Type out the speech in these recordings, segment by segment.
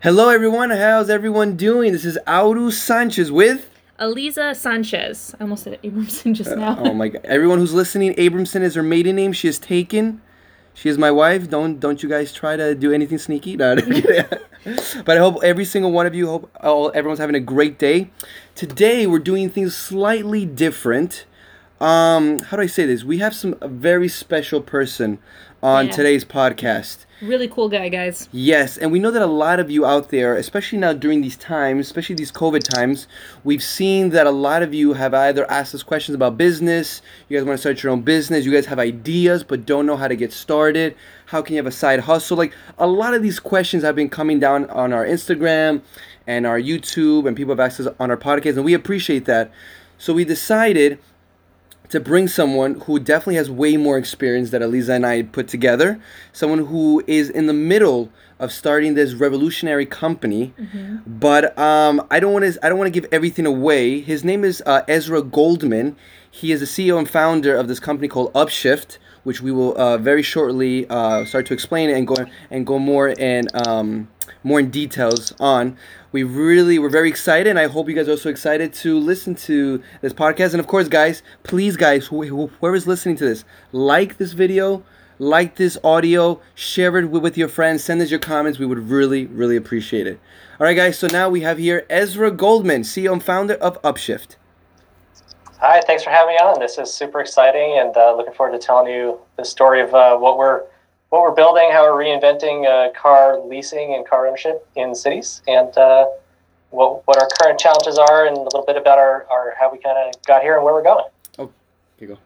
Hello, everyone. How's everyone doing? This is Auru Sanchez with. Aliza Sanchez. I almost said Abramson just now. oh my God! Everyone who's listening, Abramson is her maiden name. She is taken. She is my wife. Don't don't you guys try to do anything sneaky. No, but I hope every single one of you hope all, everyone's having a great day. Today we're doing things slightly different. Um, how do I say this? We have some a very special person on Yeah. today's podcast. Really cool guy, guys. Yes, and we know that a lot of you out there, especially now during these times, especially these COVID times, we've seen that a lot of you have either asked us questions about business, you guys want to start your own business, you guys have ideas but don't know how to get started, how can you have a side hustle? Like a lot of these questions have been coming down on our Instagram and our YouTube, and people have asked us on our podcast, and we appreciate that. So we decided to bring someone who definitely has way more experience that Aliza and I put together. Someone who is in the middle of starting this revolutionary company, but um, I don't want to. I don't want to give everything away. His name is uh, Ezra Goldman. He is the CEO and founder of this company called Upshift, which we will uh, very shortly uh, start to explain and go and go more in um, more in details on. We really we're very excited, and I hope you guys are also excited to listen to this podcast. And of course, guys, please, guys, wh- wh- whoever's listening to this, like this video, like this audio, share it with, with your friends, send us your comments. We would really, really appreciate it. All right, guys. So now we have here Ezra Goldman, CEO and founder of Upshift. Hi, thanks for having me on. This is super exciting, and uh, looking forward to telling you the story of uh, what we're what we're building, how we're reinventing uh, car leasing and car ownership in cities, and uh, what what our current challenges are, and a little bit about our, our how we kind of got here and where we're going. Here you go.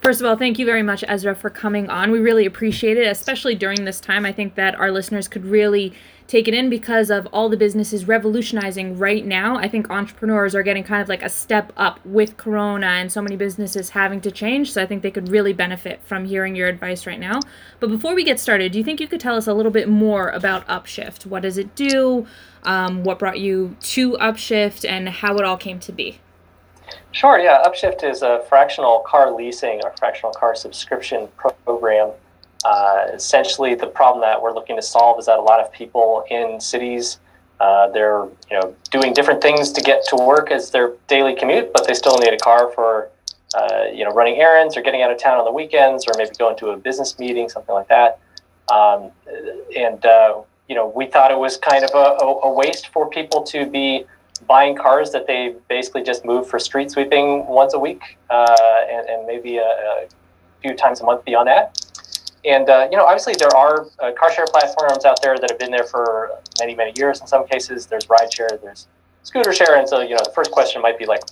First of all, thank you very much, Ezra, for coming on. We really appreciate it, especially during this time. I think that our listeners could really take it in because of all the businesses revolutionizing right now. I think entrepreneurs are getting kind of like a step up with Corona and so many businesses having to change. So I think they could really benefit from hearing your advice right now. But before we get started, do you think you could tell us a little bit more about Upshift? What does it do? Um, what brought you to Upshift and how it all came to be? Sure, yeah. Upshift is a fractional car leasing or fractional car subscription program. Uh, essentially, the problem that we're looking to solve is that a lot of people in cities uh, they're you know doing different things to get to work as their daily commute, but they still need a car for uh, you know running errands or getting out of town on the weekends or maybe going to a business meeting, something like that. Um, and uh, you know we thought it was kind of a, a, waste for people to be buying cars that they basically just move for street sweeping once a week uh, and, and maybe a, a few times a month beyond that. And uh, you know, obviously, there are uh, car share platforms out there that have been there for many, many years. In some cases, there's rideshare, there's scooter share, and so you know, the first question might be like,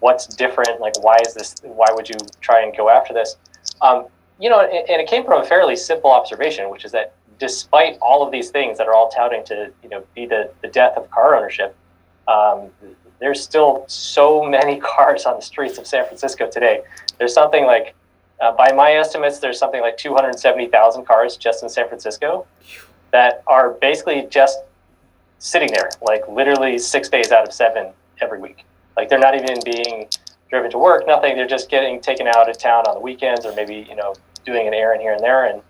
what's different? Like, why is this? Why would you try and go after this? Um, you know, and, and it came from a fairly simple observation, which is that despite all of these things that are all touting to you know be the, the death of car ownership, um, there's still so many cars on the streets of San Francisco today. There's something like, uh, by my estimates, there's something like 270,000 cars just in San Francisco that are basically just sitting there, like literally six days out of seven every week. Like they're not even being driven to work, nothing. They're just getting taken out of town on the weekends or maybe, you know, doing an errand here and there. And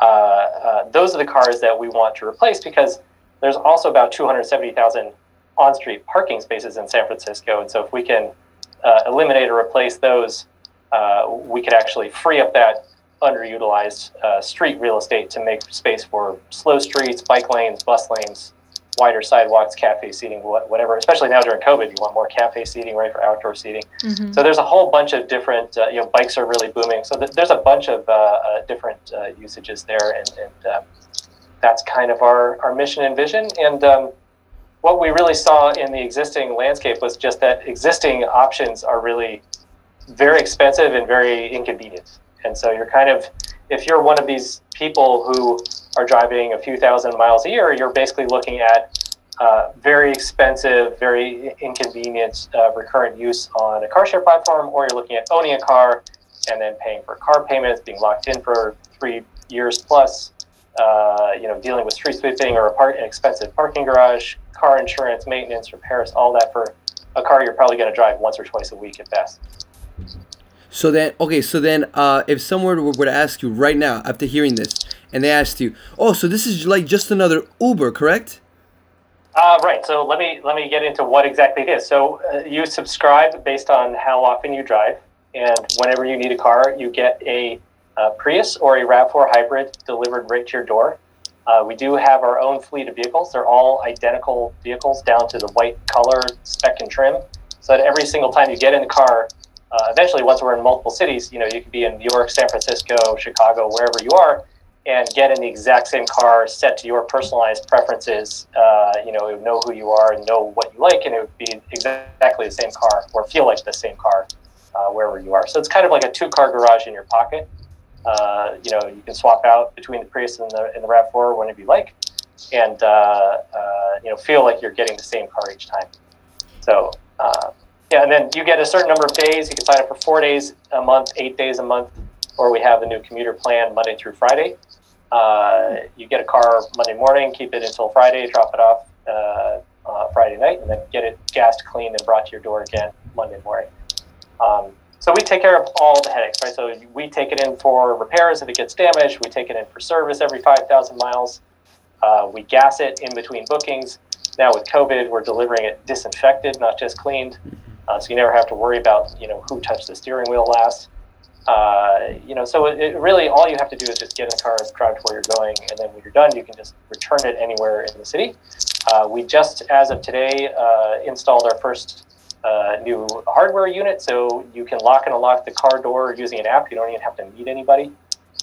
uh, uh, those are the cars that we want to replace because there's also about 270,000 on-street parking spaces in San Francisco, and so if we can uh, eliminate or replace those, uh, we could actually free up that underutilized uh, street real estate to make space for slow streets, bike lanes, bus lanes, wider sidewalks, cafe seating, wha- whatever. Especially now during COVID, you want more cafe seating, right, for outdoor seating. So there's a whole bunch of different, uh, you know, bikes are really booming. So th- there's a bunch of uh, uh, different uh, usages there, and, and that's kind of our, our mission and vision. And um, what we really saw in the existing landscape was just that existing options are really very expensive and very inconvenient. And so you're kind of, if you're one of these people who are driving a few thousand miles a year, you're basically looking at uh, very expensive, very inconvenient uh, recurrent use on a car share platform, or you're looking at owning a car and then paying for car payments, being locked in for three years plus, uh, you know, dealing with street sweeping or an expensive parking garage, car insurance, maintenance, repairs, all that for a car you're probably going to drive once or twice a week at best. So then, okay, so then, uh, if someone were, were to ask you right now after hearing this, and they asked you, "Oh, so this is like just another Uber, correct?" Uh, right. So let me let me get into what exactly it is. So uh, you subscribe based on how often you drive, and whenever you need a car, you get a, uh Prius or a Rav4 hybrid delivered right to your door. Uh, we do have our own fleet of vehicles. They're all identical vehicles down to the white color, spec, and trim. So that every single time you get in the car, uh, eventually, once we're in multiple cities, you know, you could be in New York, San Francisco, Chicago, wherever you are, and get in the exact same car set to your personalized preferences. Uh, you know, it would know who you are and know what you like, and it would be exactly the same car or feel like the same car uh, wherever you are. So it's kind of like a two-car garage in your pocket. Uh, you know, you can swap out between the Prius and the, and the RAV4 whenever you like, and uh, uh, you know, feel like you're getting the same car each time. So uh, yeah, and then you get a certain number of days. You can sign up for four days a month, eight days a month, or we have the new commuter plan Monday through Friday. Uh, you get a car Monday morning, keep it until Friday, drop it off uh, uh, Friday night, and then get it gassed, cleaned, and brought to your door again Monday morning. Um, so we take care of all the headaches, right? So we take it in for repairs if it gets damaged. We take it in for service every 5,000 miles. Uh, we gas it in between bookings. Now with COVID, we're delivering it disinfected, not just cleaned. Uh, so you never have to worry about you know who touched the steering wheel last. Uh, you know, so it, it, really all you have to do is just get in the car, drive to where you're going, and then when you're done, you can just return it anywhere in the city. Uh, we just, as of today, uh, installed our first uh, new hardware unit, so you can lock and unlock the car door using an app. You don't even have to meet anybody.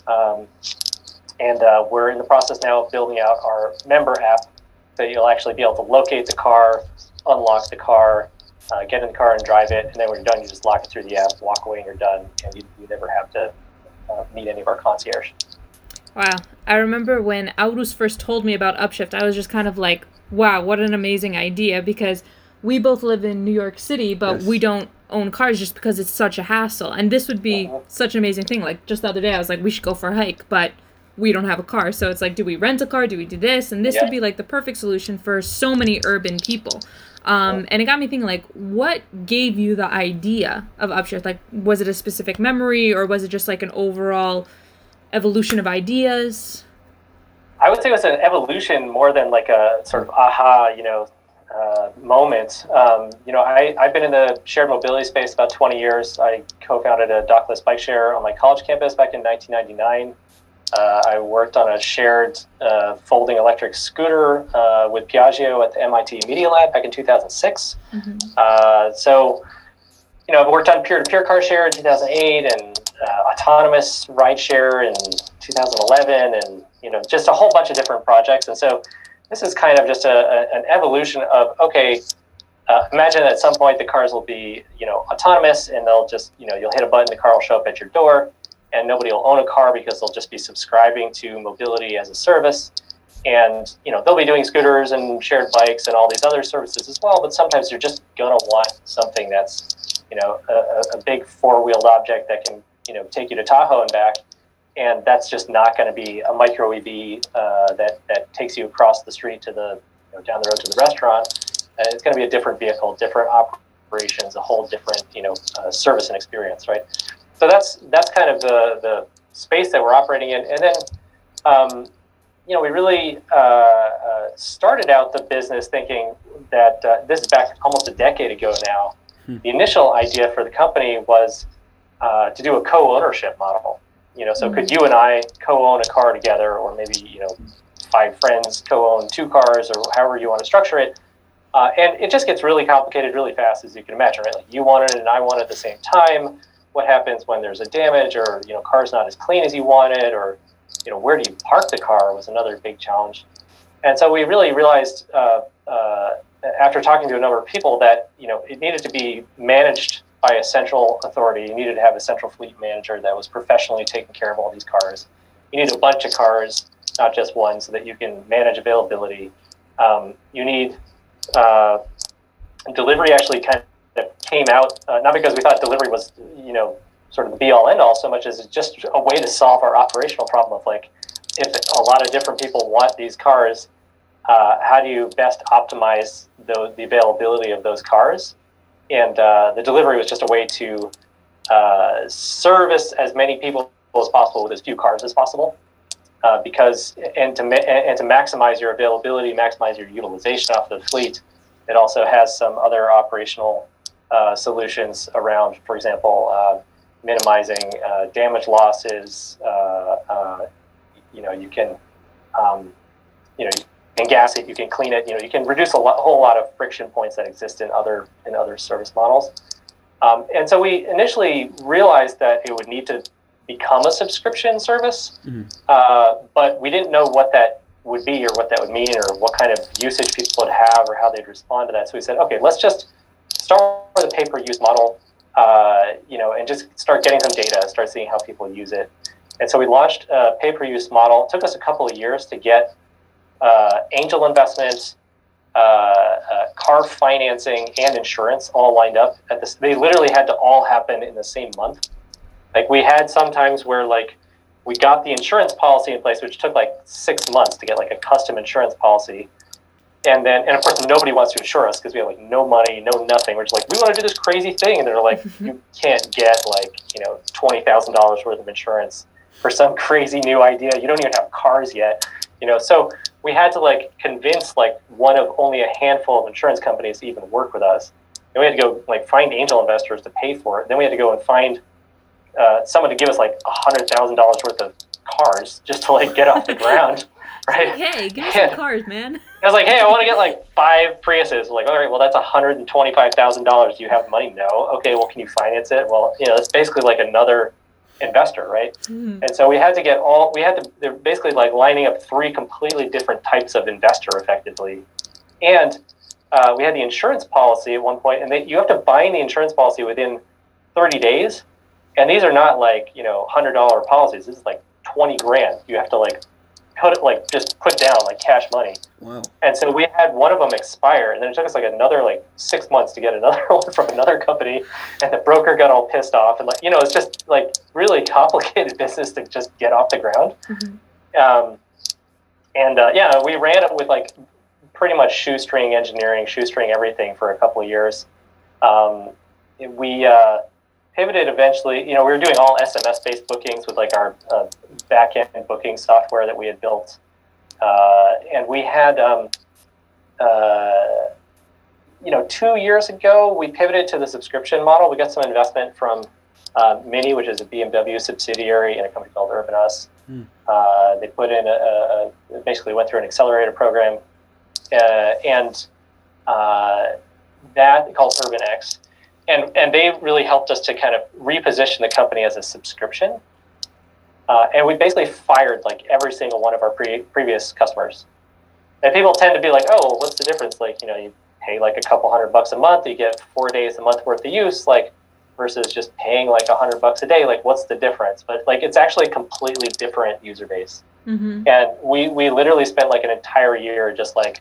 Um, and uh, we're in the process now of building out our member app, so you'll actually be able to locate the car, unlock the car, uh, get in the car and drive it, and then when you're done, you just lock it through the app, walk away, and you're done, and you, you never have to uh, meet any of our concierge. Wow. I remember when Aurus first told me about Upshift, I was just kind of like, wow, what an amazing idea because we both live in New York City, but yes. we don't own cars just because it's such a hassle. And this would be uh-huh. such an amazing thing. Like just the other day, I was like, we should go for a hike, but we don't have a car. So it's like, do we rent a car? Do we do this? And this yeah. would be like the perfect solution for so many urban people. Um, and it got me thinking, like, what gave you the idea of Upshift? Like, was it a specific memory or was it just like an overall evolution of ideas? I would say it was an evolution more than like a sort of aha, you know, uh, moment. Um, you know, I, I've been in the shared mobility space about 20 years. I co-founded a dockless bike share on my college campus back in 1999. Uh, I worked on a shared uh, folding electric scooter uh, with Piaggio at the MIT Media Lab back in 2006. Mm-hmm. Uh, so, you know, I've worked on peer-to-peer car share in 2008 and uh, autonomous ride share in 2011 and, you know, just a whole bunch of different projects. And so this is kind of just a, a an evolution of, okay, uh, imagine at some point the cars will be, you know, autonomous and they'll just, you know, you'll hit a button, the car will show up at your door and nobody will own a car because they'll just be subscribing to mobility as a service. And you know they'll be doing scooters and shared bikes and all these other services as well. But sometimes you're just gonna want something that's you know a, a big four-wheeled object that can you know take you to Tahoe and back. And that's just not going to be a micro EV uh, that that takes you across the street to the you know, down the road to the restaurant. Uh, it's going to be a different vehicle, different operations, a whole different you know uh, service and experience, right? So that's that's kind of the the space that we're operating in. And then, um, you know, we really uh, uh, started out the business thinking that uh, this is back almost a decade ago now. Hmm. The initial idea for the company was uh, to do a co-ownership model. You know, so mm-hmm. could you and I co-own a car together, or maybe you know, five friends co-own two cars, or however you want to structure it. Uh, and it just gets really complicated really fast, as you can imagine, right? Like you want it and I want it at the same time what happens when there's a damage or you know car's not as clean as you wanted or you know where do you park the car was another big challenge. And so we really realized uh, uh, after talking to a number of people that you know it needed to be managed by a central authority. You needed to have a central fleet manager that was professionally taking care of all these cars. You need a bunch of cars not just one so that you can manage availability. Um, you need uh, delivery actually kind that came out, uh, not because we thought delivery was, you know, sort of the be all end all so much as just a way to solve our operational problem of like, if a lot of different people want these cars, uh, how do you best optimize the, the availability of those cars? And uh, the delivery was just a way to uh, service as many people as possible with as few cars as possible. Uh, because and to ma- and to maximize your availability, maximize your utilization off the fleet, it also has some other operational uh, solutions around, for example, uh, minimizing uh, damage losses. Uh, uh, you know, you can, um, you know, you can gas it, you can clean it. You know, you can reduce a, lot, whole lot of friction points that exist in other in other service models. Um, and so we initially realized that it would need to become a subscription service, Mhm. uh, but we didn't know what that would be or what that would mean or what kind of usage people would have or how they'd respond to that. So we said, okay, let's just start with a pay-per-use model, uh, you know, and just start getting some data, start seeing how people use it. And so we launched a pay-per-use model. It took us a couple of years to get uh, angel investments, uh, uh, car financing, and insurance all lined up at this. They literally had to all happen in the same month. Like we had sometimes where like we got the insurance policy in place, which took like six months to get like a custom insurance policy. And then, and of course, nobody wants to insure us because we have like no money, no nothing. We're just like, we want to do this crazy thing, and they're like, you can't get like you know twenty thousand dollars worth of insurance for some crazy new idea. You don't even have cars yet, you know. So we had to like convince like one of only a handful of insurance companies to even work with us. And we had to go like find angel investors to pay for it. Then we had to go and find uh, someone to give us like a hundred thousand dollars worth of cars just to like get off the ground, right? Hey, give me some cars, man. I was like, hey, I want to get like five Priuses. Like, all right, well, that's hundred and twenty-five thousand dollars. Do you have money? No. Okay, well, can you finance it? Well, you know, it's basically like another investor, right? Mhm. And so we had to get all. We had to. They're basically like lining up three completely different types of investor, effectively, and uh, we had the insurance policy at one point, and they, you have to bind the insurance policy within thirty days. And these are not like you know hundred dollar policies. This is like twenty grand. You have to like put it like just put down like cash money. Wow. And so we had one of them expire, and then it took us like another like six months to get another one from another company, and the broker got all pissed off, and like you know it's just like really complicated business to just get off the ground. Mhm. Um, and uh, yeah, we ran it with like pretty much shoestring engineering, shoestring everything for a couple of years. Um, we uh, pivoted eventually. You know, we were doing all SMS-based bookings with like our uh, back-end booking software that we had built, uh, and we had. Um, uh, you know, two years ago, we pivoted to the subscription model. We got some investment from uh, Mini, which is a BMW subsidiary, and a company called Urban Us. Hmm. Uh, they put in a, a, basically went through an accelerator program, uh, and uh, that called Urban X, and and they really helped us to kind of reposition the company as a subscription. Uh, and we basically fired like every single one of our pre- previous customers. And people tend to be like, "Oh, what's the difference? Like, you know, you pay like a couple hundred bucks a month, you get four days a month worth of use, like versus just paying like a hundred bucks a day. Like, what's the difference? But like, it's actually a completely different user base. Mhm. And we we literally spent like an entire year just like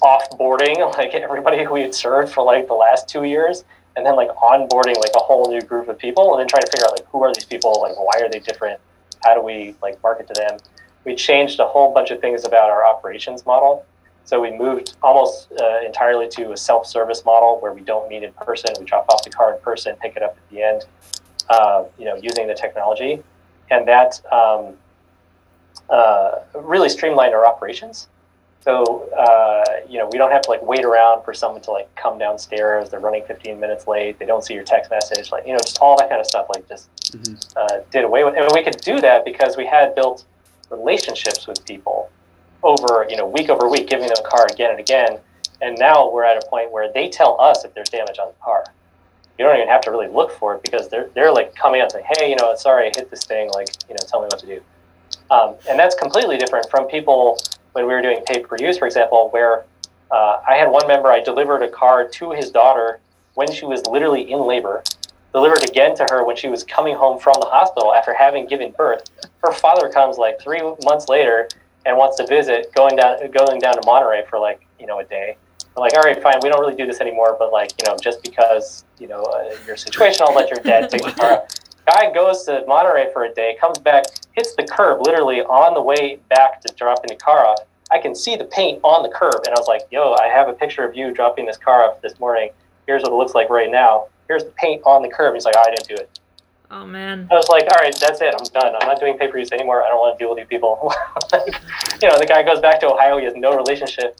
offboarding like everybody who we had served for like the last two years, and then like onboarding like a whole new group of people, and then trying to figure out like who are these people, like why are they different, how do we like market to them. We changed a whole bunch of things about our operations model. So we moved almost uh, entirely to a self-service model where we don't meet in person. We drop off the car in person, pick it up at the end. Uh, you know, using the technology, and that um, uh, really streamlined our operations. So uh, you know, we don't have to like wait around for someone to like come downstairs. They're running 15 minutes late. They don't see your text message. Like you know, just all that kind of stuff. Like just Mhm. uh, did away with, and we could do that because we had built relationships with people over you know week over week, giving them a car again and again. And now we're at a point where they tell us if there's damage on the car. You don't even have to really look for it because they're they're like coming out and saying, "Hey, you know, sorry, I hit this thing. Like, you know, tell me what to do." Um, and that's completely different from people when we were doing pay per use, for example, where uh, I had one member. I delivered a car to his daughter when she was literally in labor. Delivered again to her when she was coming home from the hospital after having given birth. Her father comes like three months later and wants to visit, going down going down to Monterey for like you know a day. I'm like, all right, fine, we don't really do this anymore, but like you know, just because you know uh, your situation, I'll let your dad take the car. Guy goes to Monterey for a day, comes back, hits the curb literally on the way back to dropping the car off. I can see the paint on the curb, and I was like, "Yo, I have a picture of you dropping this car off this morning. Here's what it looks like right now." here's the paint on the curb. He's like, oh, I didn't do it. Oh man. I was like, all right, that's it. I'm done. I'm not doing pay per use anymore. I don't want to deal with you people. like, you know, the guy goes back to Ohio. He has no relationship.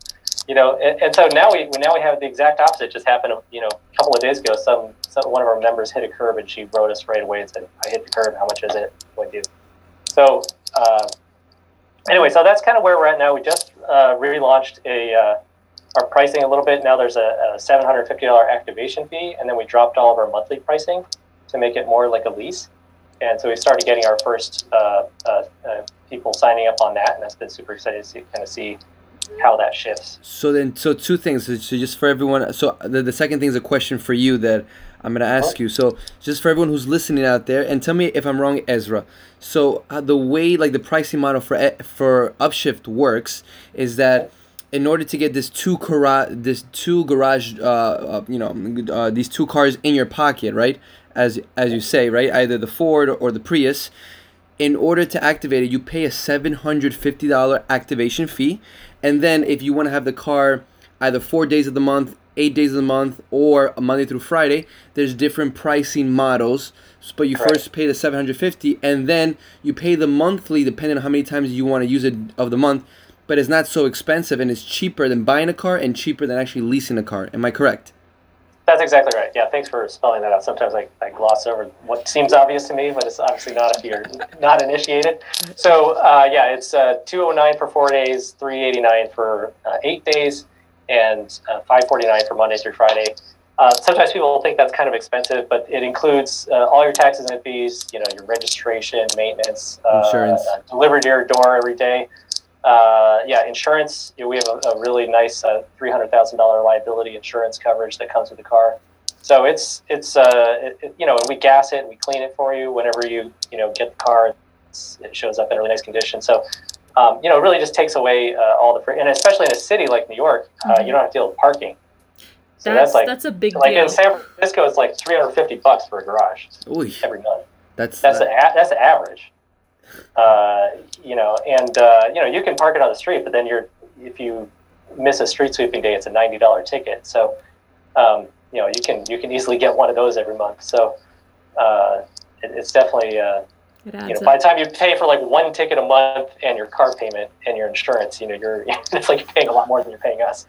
You know, and, and so now we now we have the exact opposite. Just happened, you know, a couple of days ago. Some, some one of our members hit a curb, and she wrote us right away and said, "I hit the curb. How much is it? What do?" So, uh, anyway, so that's kind of where we're at now. We just uh, relaunched a uh, our pricing a little bit. Now there's a, a seven hundred fifty dollar activation fee, and then we dropped all of our monthly pricing to make it more like a lease. And so we started getting our first uh, uh, uh, people signing up on that, and that's been super exciting to see, kind of see how that shifts. So then, so two things. So just for everyone. So the, the second thing is a question for you that I'm gonna ask you. So just for everyone who's listening out there, and tell me if I'm wrong, Ezra. So uh, the way like the pricing model for e- for Upshift works is that in order to get this two garage this two garage uh, uh you know uh, these two cars in your pocket, right? As as you say, right? Either the Ford or the Prius. In order to activate it, you pay a seven hundred fifty dollar activation fee, and then if you want to have the car either four days of the month, eight days of the month, or Monday through Friday, there's different pricing models. But you Correct. first pay the 750 and then you pay the monthly depending on how many times you want to use it of the month. But it's not so expensive and it's cheaper than buying a car and cheaper than actually leasing a car. Am I correct? That's exactly right. Yeah, thanks for spelling that out. Sometimes I, I gloss over what seems obvious to me, but it's obviously not if you're not initiated. So uh, yeah, it's uh, 209 for four days, 389 for uh, eight days, and uh, 549 for Monday through Friday. Uh, sometimes people think that's kind of expensive, but it includes uh, all your taxes and fees, you know, your registration, maintenance, uh, Insurance. uh, delivered to your door every day. Uh, yeah, insurance. You know, we have a, a really nice uh, three hundred thousand dollar liability insurance coverage that comes with the car. So it's it's uh, it, it- you know, and we gas it, and we clean it for you whenever you you know get the car. It's, it shows up in really nice condition. So. Um, you know, it really just takes away uh, all the free, and especially in a city like New York, uh, Mhm. you don't have to deal with parking. So That's that's, that's, a big like deal. in San Francisco, it's like three hundred fifty bucks for a garage Oy, every month. that's That's the a- that's average. Uh, you know, and uh, you know you can park it on the street, but then you're if you miss a street sweeping day, it's a ninety dollar ticket. So um, you know you can you can easily get one of those every month. So uh, it, it's definitely uh, it you adds know by the time you pay for like one ticket a month and your car payment and your insurance, you know you're it's like you're paying a lot more than you're paying us.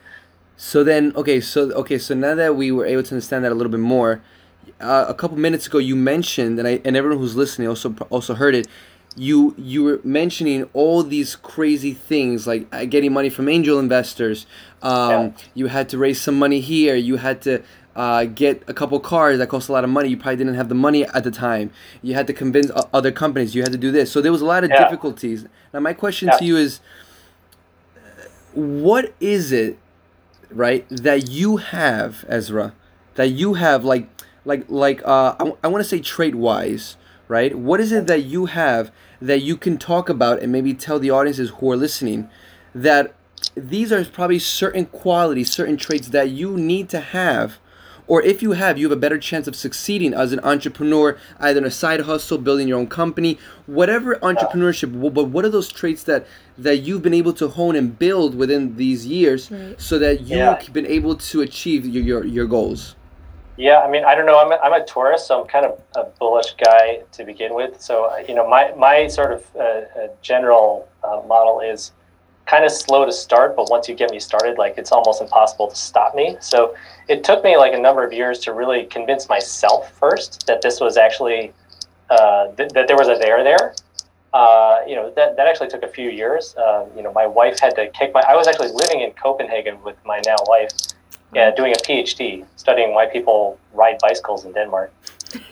So then, okay, so okay, so now that we were able to understand that a little bit more, uh, a couple minutes ago you mentioned, and I and everyone who's listening also also heard it. You you were mentioning all these crazy things like uh, getting money from angel investors. Um, Yeah. You had to raise some money here. You had to uh, get a couple cars that cost a lot of money. You probably didn't have the money at the time. You had to convince other companies. You had to do this. So there was a lot of Yeah. difficulties. Now my question Yeah. to you is, what is it right that you have ezra that you have like like like uh i, I want to say trait wise right what is it that you have that you can talk about and maybe tell the audiences who are listening that these are probably certain qualities certain traits that you need to have or if you have you have a better chance of succeeding as an entrepreneur either in a side hustle building your own company whatever entrepreneurship w- but what are those traits that that you've been able to hone and build within these years Right. so that you've Yeah. been able to achieve your your, your goals Yeah, I mean, I don't know. I'm a, I'm a Taurus, so I'm kind of a bullish guy to begin with. So, uh, you know, my, my sort of uh, uh, general uh, model is kind of slow to start, but once you get me started, like it's almost impossible to stop me. So it took me like a number of years to really convince myself first that this was actually, uh, th- that there was a there there. Uh, you know, that, that actually took a few years. Um, you know, my wife had to kick my, I was actually living in Copenhagen with my now wife yeah, doing a PhD, studying why people ride bicycles in Denmark.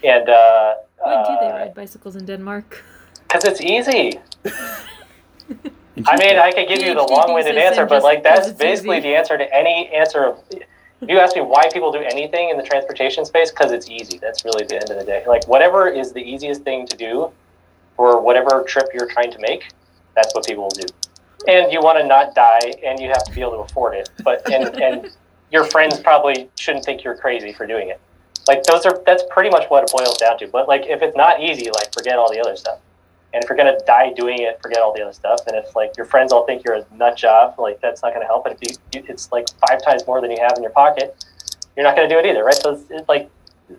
And uh, Why do they ride bicycles in Denmark? Because it's easy. I mean, I could give you the PhD long-winded thesis answer, and but just like 'cause that's it's basically easy. the answer to any answer of. If you ask me why people do anything in the transportation space, because it's easy. That's really the end of the day. Like whatever is the easiest thing to do for whatever trip you're trying to make, that's what people will do. And you want to not die, and you have to be able to afford it. But and and your friends probably shouldn't think you're crazy for doing it. Like those are that's pretty much what it boils down to. But like if it's not easy, like forget all the other stuff. And if you're gonna die doing it, forget all the other stuff. And if like your friends all think you're a nut job, like that's not gonna help. And if you, it's like five times more than you have in your pocket, you're not gonna do it either, right? So it's, it's like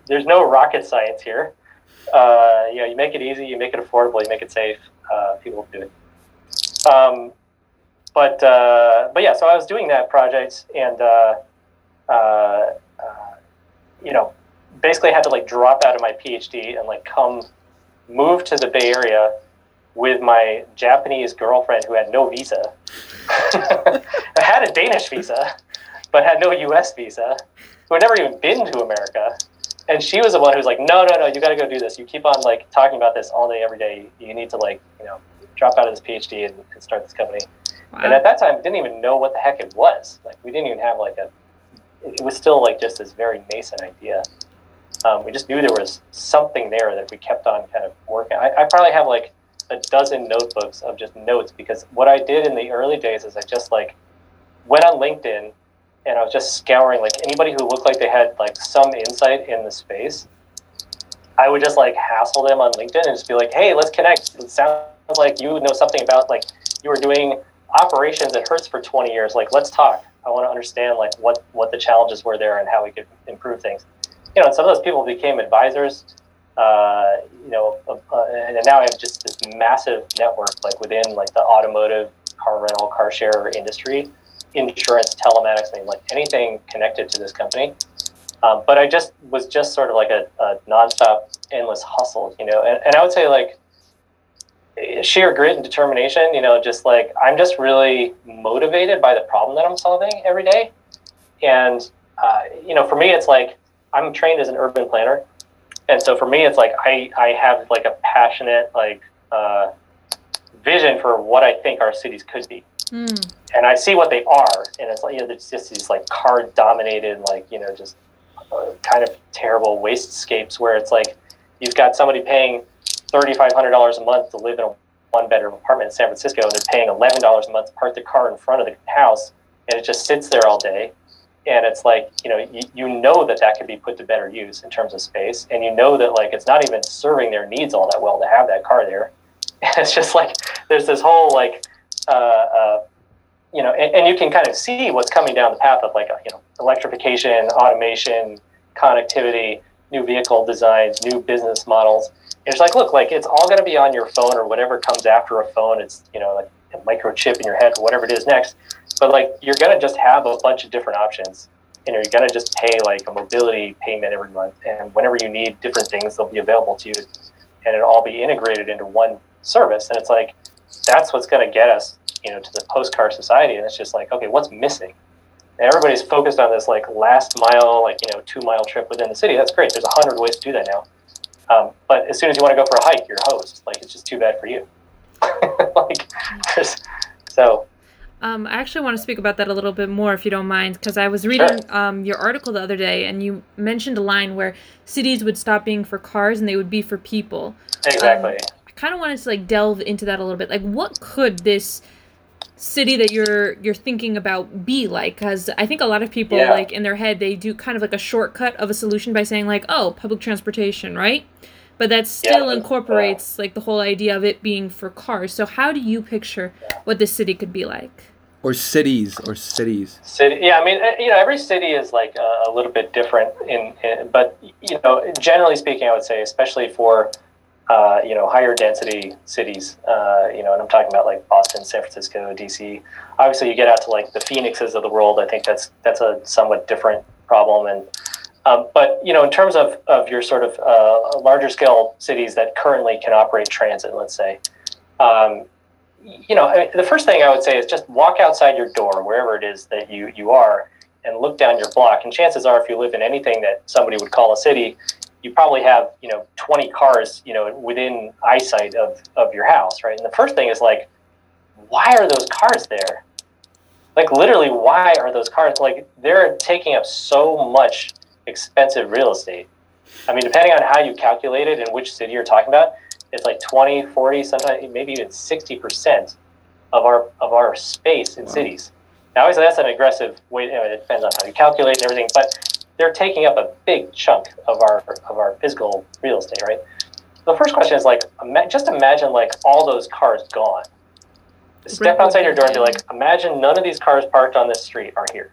there's no rocket science here. Uh, you know, you make it easy, you make it affordable, you make it safe. Uh, people do it. Um, but uh, but yeah, so I was doing that project, and uh, uh, uh, you know, basically had to like drop out of my PhD and like come move to the Bay Area with my Japanese girlfriend who had no visa. I had a Danish visa, but had no U.S. visa. Who had never even been to America, and she was the one who was like, "No, no, no, you got to go do this. You keep on like talking about this all day, every day. You need to like, you know, drop out of this PhD and, and start this company." Wow. And at that time, didn't even know what the heck it was. Like, we didn't even have like a. It was still like just this very nascent idea. Um, we just knew there was something there that we kept on kind of working. I, I probably have like a dozen notebooks of just notes because what I did in the early days is I just like went on LinkedIn and I was just scouring like anybody who looked like they had like some insight in the space. I would just like hassle them on LinkedIn and just be like, "Hey, let's connect. It sounds like you know something about like you were doing operations at Hertz for 20 years. Like, let's talk. I want to understand like what what the challenges were there and how we could improve things." You know, and some of those people became advisors. Uh, you know, uh, and now I have just this massive network like within like the automotive, car rental, car share industry insurance, telematics, I mean, like anything connected to this company. Um, but I just was just sort of like a, a nonstop, endless hustle, you know. And, and I would say like sheer grit and determination, you know, just like I'm just really motivated by the problem that I'm solving every day. And uh, you know, for me, it's like I'm trained as an urban planner, and so for me, it's like I I have like a passionate like uh, vision for what I think our cities could be Mm. and I see what they are, and it's like you know, it's just these like car dominated, like you know, just uh, kind of terrible wastescapes where it's like you've got somebody paying thirty five hundred dollars a month to live in a one bedroom apartment in San Francisco, and they're paying eleven dollars a month to park the car in front of the house, and it just sits there all day. And it's like you know, you, you know that that could be put to better use in terms of space, and you know that like it's not even serving their needs all that well to have that car there. And it's just like there's this whole like uh, uh, you know, and, and, you can kind of see what's coming down the path of like, you know, electrification, automation, connectivity, new vehicle designs, new business models. It's like, look, like it's all going to be on your phone or whatever comes after a phone. It's, you know, like a microchip in your head or whatever it is next. But like, you're to just have a bunch of different options. Know, you're to just pay like a mobility payment every month. And whenever you need different things, they'll be available to you and it'll all be integrated into one service. And it's like, that's what's to get us, you know, to the post-car society. And it's just like, okay, what's missing? And everybody's focused on this like last mile, like you know, two mile trip within the city. That's great. There's a hundred ways to do that now. Um, but as soon as you want to go for a hike, you're host. Like it's just too bad for you. like, so. Um, I actually want to speak about that a little bit more, if you don't mind, because I was reading Sure. um, your article the other day, and you mentioned a line where cities would stop being for cars and they would be for people. Exactly. I kind of wanted to like delve into that a little bit. Like, what could this city that you're you're thinking about be like? Because I think a lot of people Yeah. like in their head they do kind of like a shortcut of a solution by saying like, oh, public transportation, right? But that still Yeah. incorporates like the whole idea of it being for cars. So how do you picture what this city could be like? Or cities, or cities. City, yeah, I mean, uh, you know, every city is like a, a little bit different in, in, but you know, generally speaking, I would say, especially for uh, you know higher density cities, uh, you know, and I'm talking about like Boston, San Francisco, DC. Obviously, you get out to like the Phoenixes of the world. I think that's that's a somewhat different problem, and um, but you know, in terms of of your sort of uh, larger scale cities that currently can operate transit, let's say. Um, you know, the first thing I would say is just walk outside your door, wherever it is that you, you are, and look down your block. And chances are, if you live in anything that somebody would call a city, you probably have, you know, 20 cars, you know, within eyesight of, of your house, right? And the first thing is like, why are those cars there? Like, literally, why are those cars? Like, they're taking up so much expensive real estate. I mean, depending on how you calculate it and which city you're talking about, it's like 20, 40, sometimes maybe even 60% of our of our space in cities. Now, obviously, that's an aggressive way. You know, it depends on how you calculate and everything, but they're taking up a big chunk of our of our physical real estate, right? The first question is like, ima- just imagine like all those cars gone. Step outside your door and be like, imagine none of these cars parked on this street are here.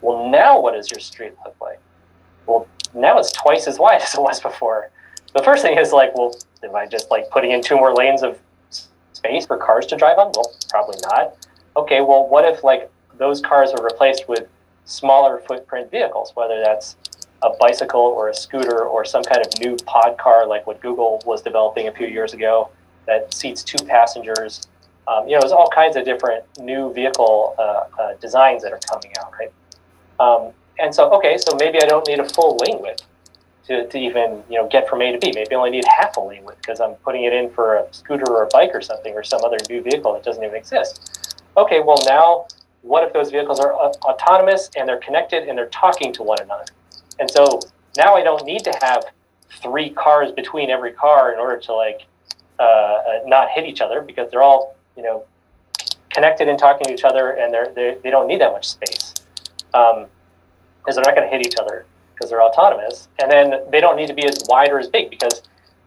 Well, now what does your street look like? well, now it's twice as wide as it was before. The first thing is like, well, am I just like putting in two more lanes of space for cars to drive on? Well, probably not. Okay, well, what if like those cars are replaced with smaller footprint vehicles, whether that's a bicycle or a scooter or some kind of new pod car like what Google was developing a few years ago that seats two passengers. Um, you know, there's all kinds of different new vehicle uh, uh, designs that are coming out, right? Um, and so, okay, so maybe I don't need a full lane width to, to even you know get from A to B. Maybe I only need half a lane width because I'm putting it in for a scooter or a bike or something or some other new vehicle that doesn't even exist. Okay, well now, what if those vehicles are autonomous and they're connected and they're talking to one another? And so now I don't need to have three cars between every car in order to like uh, uh, not hit each other because they're all you know connected and talking to each other and they're, they're they don't need that much space um, because they're not going to hit each other because they're autonomous and then they don't need to be as wide or as big because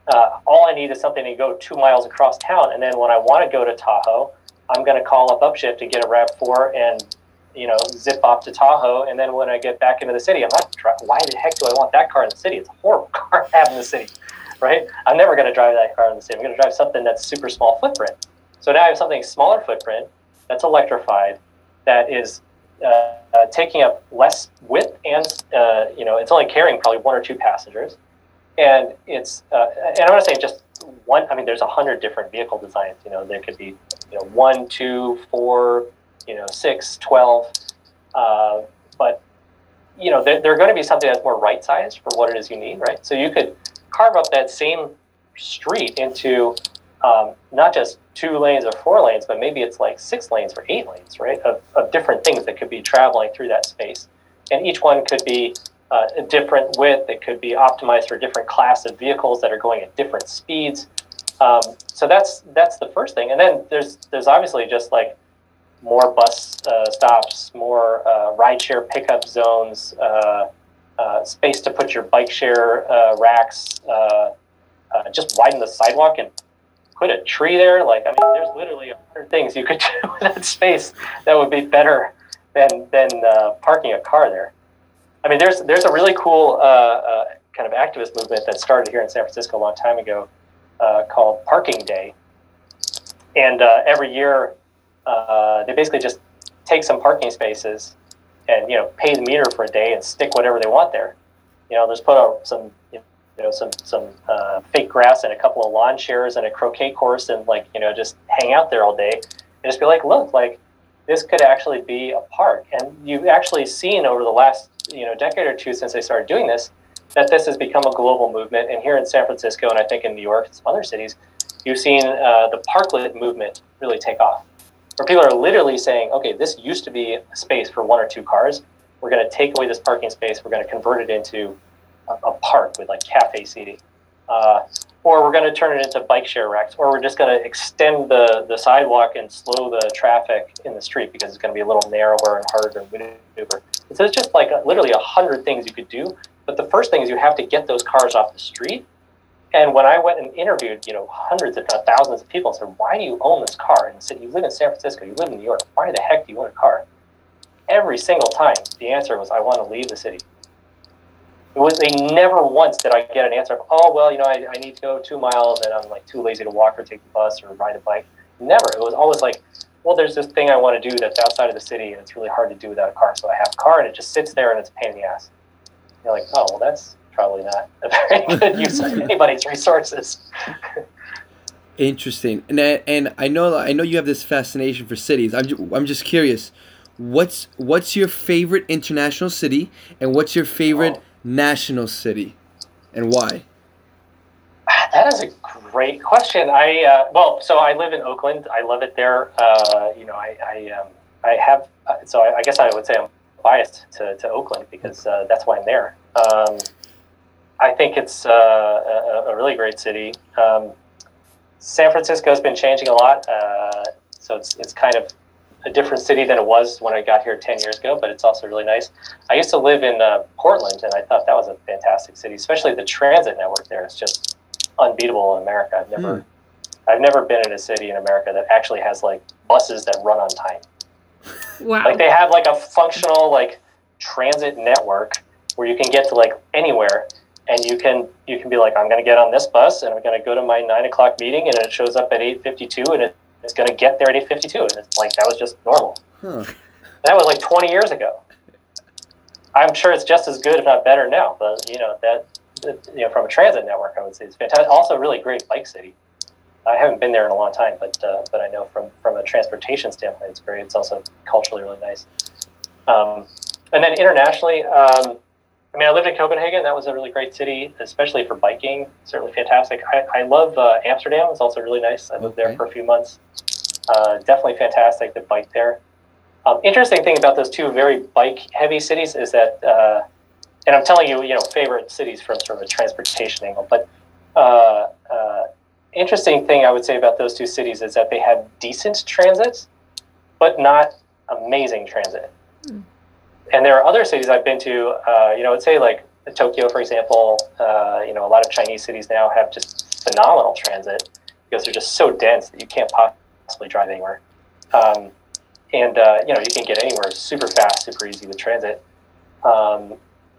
uh, all I need is something to go two miles across town and then when I want to go to Tahoe I'm going to call up Upshift to get a RAV4 and you know, zip off to Tahoe, and then when I get back into the city, I'm not. Why the heck do I want that car in the city? It's a horrible car to have in the city, right? I'm never going to drive that car in the city. I'm going to drive something that's super small footprint. So now I have something smaller footprint that's electrified, that is uh, uh, taking up less width, and uh, you know, it's only carrying probably one or two passengers, and it's. Uh, and I'm not saying just one. I mean, there's a hundred different vehicle designs. You know, there could be, you know, one, two, four you know, six, twelve, but, you know, they're, they're going to be something that's more right sized for what it is you need, right? So you could carve up that same street into um, not just two lanes or four lanes, but maybe it's like six lanes or eight lanes, right? Of, of different things that could be traveling through that space. And each one could be uh, a different width. It could be optimized for different class of vehicles that are going at different speeds. Um, so that's that's the first thing. And then there's there's obviously just like more bus uh, stops, more uh, rideshare pickup zones, uh, uh, space to put your bike share uh, racks, just widen the sidewalk and put a tree there. Like, I mean, there's literally a hundred things you could do in that space that would be better than than uh, parking a car there. I mean, there's there's a really cool uh, uh, kind of activist movement that started here in San Francisco a long time ago called Parking Day, and every year uh, they basically just take some parking spaces and you know pay the meter for a day and stick whatever they want there. You know, just put out some you know some some uh, fake grass and a couple of lawn chairs and a croquet course and like you know just hang out there all day and just be like, look, like this could actually be a park. And you've actually seen over the last you know decade or two since they started doing this that this has become a global movement. And here in San Francisco and I think in New York and some other cities, you've seen uh, the parklet movement really take off where people are literally saying, okay, this used to be a space for one or two cars. We're going to take away this parking space. We're going to convert it into a, park with like cafe seating. Uh, or we're going to turn it into bike share racks, or we're just going to extend the, the sidewalk and slow the traffic in the street because it's going to be a little narrower and harder to maneuver. So it's just like a, literally a hundred things you could do. But the first thing is you have to get those cars off the street and when I went and interviewed, you know, hundreds, if not thousands of people, and said, "Why do you own this car?" and said, "You live in San Francisco, you live in New York. Why the heck do you own a car?" Every single time, the answer was, "I want to leave the city." It was they never once did I get an answer of, "Oh, well, you know, I, I need to go two miles, and I'm like too lazy to walk or take the bus or ride a bike." Never. It was always like, "Well, there's this thing I want to do that's outside of the city, and it's really hard to do without a car, so I have a car, and it just sits there, and it's a pain in the ass." You're like, "Oh, well, that's probably not a very good use of anybody's resources. Interesting, and I, and I know I know you have this fascination for cities. I'm just, I'm just curious, what's what's your favorite international city, and what's your favorite oh. National city, and why? That is a great question. I uh, well, so I live in Oakland. I love it there. Uh, you know, I I, um, I have uh, so I, I, guess I would say I'm biased to, to Oakland because uh, that's why I'm there. Um, I think it's uh, a, a, really great city. Um, San Francisco has been changing a lot, uh, so it's it's kind of a different city than it was when I got here ten years ago. But it's also really nice. I used to live in uh, Portland, and I thought that was a fantastic city, especially the transit network there. It's just unbeatable in America. I've never mm. I've never been in a city in America that actually has like buses that run on time. Wow! Like they have like a functional like transit network where you can get to like anywhere and you can you can be like i'm going to get on this bus and i'm going to go to my 9 o'clock meeting and it shows up at 8.52 and it, it's going to get there at 8.52 and it's like that was just normal. Huh. that was like 20 years ago. I'm sure it's just as good if not better now but you know that you know from a transit network i would say it's fantastic. Also really great bike city. I haven't been there in a long time but uh, but i know from from a transportation standpoint it's great it's also culturally really nice. Um, and then internationally um, I mean, I lived in Copenhagen. That was a really great city, especially for biking. Certainly fantastic. I, I love uh, Amsterdam. It's also really nice. I lived Okay. there for a few months. Uh, definitely fantastic to bike there. Um, interesting thing about those two very bike-heavy cities is that, uh, and I'm telling you, you know, favorite cities from sort of a transportation angle. But uh, uh, interesting thing I would say about those two cities is that they have decent transit, but not amazing transit and there are other cities I've been to. Uh, you know, I'd say like Tokyo, for example. Uh, you know, a lot of Chinese cities now have just phenomenal transit because they're just so dense that you can't possibly drive anywhere. Um, and uh, you know, you can get anywhere super fast, super easy with transit. Um,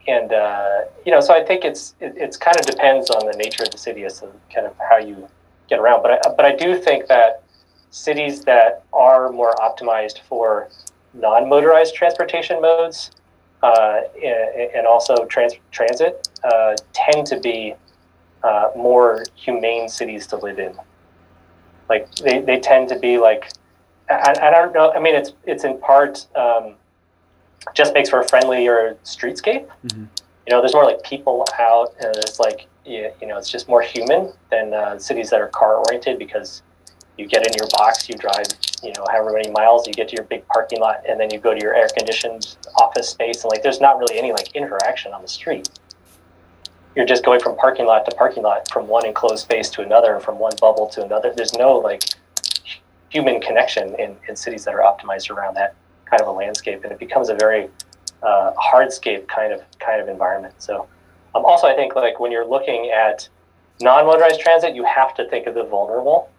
and uh, you know, so I think it's it, it's kind of depends on the nature of the city as to kind of how you get around. But I, but I do think that cities that are more optimized for non-motorized transportation modes uh, and, also trans- transit uh, tend to be uh, more humane cities to live in. Like they, they tend to be like I, I don't know. I mean, it's it's in part um, just makes for a friendlier streetscape. Mhm. You know, there's more like people out, and it's like you, you know, it's just more human than uh, cities that are car oriented because you get in your box, you drive, you know, however many miles, you get to your big parking lot, and then you go to your air conditioned office space, and like there's not really any like interaction on the street. You're just going from parking lot to parking lot, from one enclosed space to another, from one bubble to another. There's no like human connection in, in cities that are optimized around that kind of a landscape, and it becomes a very uh, hardscape kind of kind of environment. So, um, also I think like when you're looking at non-motorized transit, you have to think of the vulnerable,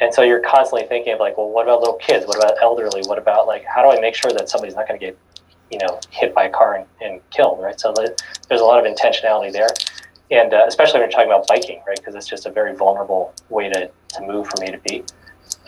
and so you're constantly thinking of like, well, what about little kids? What about elderly? What about like, how do I make sure that somebody's not going to get, you know, hit by a car and, and killed, right? So there's a lot of intentionality there, and uh, especially when you're talking about biking, right? Because it's just a very vulnerable way to to move from A to B.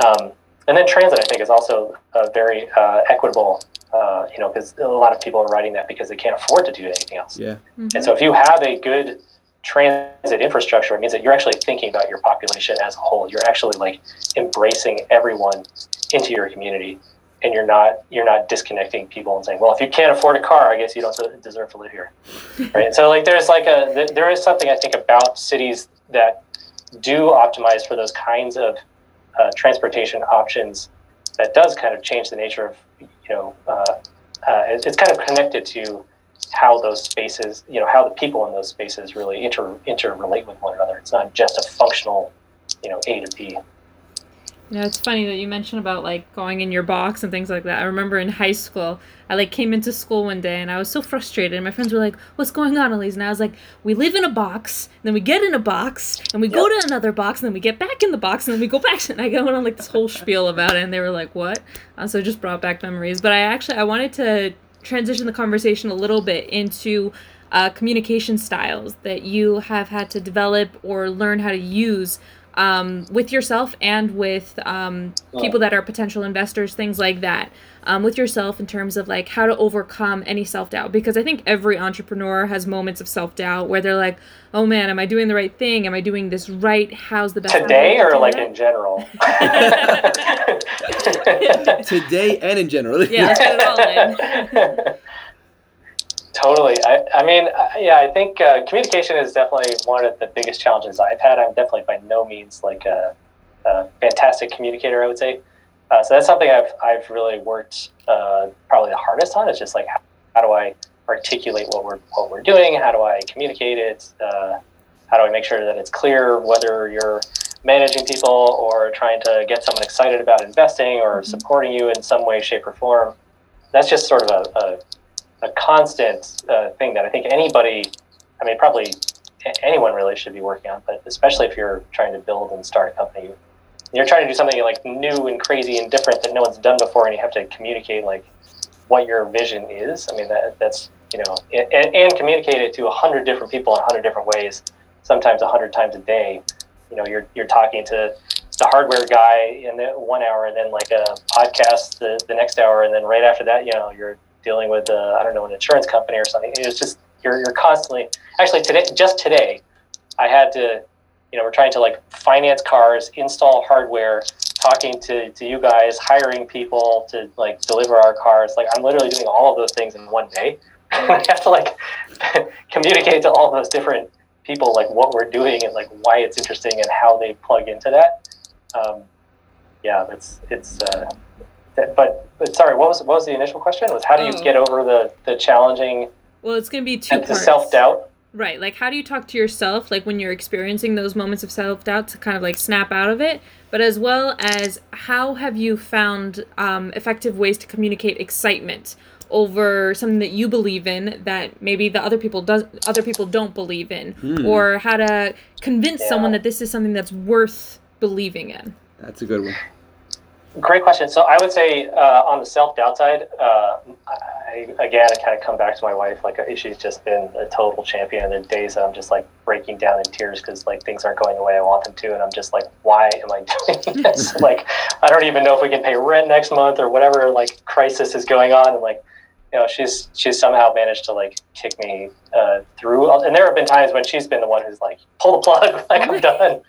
Um, and then transit, I think, is also a very uh, equitable, uh, you know, because a lot of people are riding that because they can't afford to do anything else. Yeah. And so if you have a good transit infrastructure, it means that you're actually thinking about your population as a whole. You're actually like embracing everyone into your community. And you're not you're not disconnecting people and saying, well, if you can't afford a car, I guess you don't deserve to live here, right? So like there's like a there is something I think about cities that do optimize for those kinds of uh, transportation options that does kind of change the nature of you know uh, uh, it's kind of connected to how those spaces you know how the people in those spaces really inter interrelate with one another it's not just a functional you know a to b You know, it's funny that you mentioned about like going in your box and things like that. I remember in high school, I like came into school one day and I was so frustrated. And my friends were like, "What's going on, Elise?" And I was like, "We live in a box, then we get in a box, and we go to another box, and then we get back in the box, and then we go back." And I go on like this whole spiel about it, and they were like, "What?" Uh, so it just brought back memories. But I actually I wanted to transition the conversation a little bit into uh, communication styles that you have had to develop or learn how to use um, with yourself and with um, people that are potential investors, things like that. Um, with yourself in terms of like how to overcome any self doubt, because I think every entrepreneur has moments of self doubt where they're like, "Oh man, am I doing the right thing? Am I doing this right? How's the best today or do like that?" in general Today and in general. Yeah, let's get it all in. Totally. I, I mean yeah i think uh, communication is definitely one of the biggest challenges i've had. I'm definitely by no means like a, a fantastic communicator i would say. Uh, so that's something i've, I've really worked uh, probably the hardest on is just like how, how do i articulate what we're what we're doing? How do i communicate it? Uh, how do i make sure that it's clear whether you're managing people or trying to get someone excited about investing or supporting you in some way shape or form? That's just sort of a, a a constant uh, thing that I think anybody, I mean, probably anyone really should be working on, but especially if you're trying to build and start a company, you're trying to do something like new and crazy and different that no one's done before, and you have to communicate like what your vision is. I mean, that that's you know, and, and communicate it to a hundred different people in a hundred different ways, sometimes a hundred times a day. You know, you're you're talking to the hardware guy in the one hour, and then like a podcast the, the next hour, and then right after that, you know, you're dealing with uh, I don't know an insurance company or something. It's just you're you're constantly actually today just today, I had to, you know, we're trying to like finance cars, install hardware, talking to, to you guys, hiring people to like deliver our cars. Like I'm literally doing all of those things in one day. I have to like communicate to all those different people like what we're doing and like why it's interesting and how they plug into that. Um, yeah, that's it's. Uh, but, but sorry, what was what was the initial question? Was how do you oh. get over the the challenging? Well, it's going to be two. The self doubt. Right. Like, how do you talk to yourself, like when you're experiencing those moments of self doubt, to kind of like snap out of it? But as well as how have you found um, effective ways to communicate excitement over something that you believe in that maybe the other people does other people don't believe in, mm. or how to convince yeah. someone that this is something that's worth believing in? That's a good one. Great question. So I would say uh, on the self doubt side, uh, I, again, I kind of come back to my wife. Like she's just been a total champion. There are days that I'm just like breaking down in tears because like things aren't going the way I want them to, and I'm just like, why am I doing this? like I don't even know if we can pay rent next month or whatever like crisis is going on, and like you know she's she's somehow managed to like kick me uh, through. And there have been times when she's been the one who's like, pull the plug, like I'm done,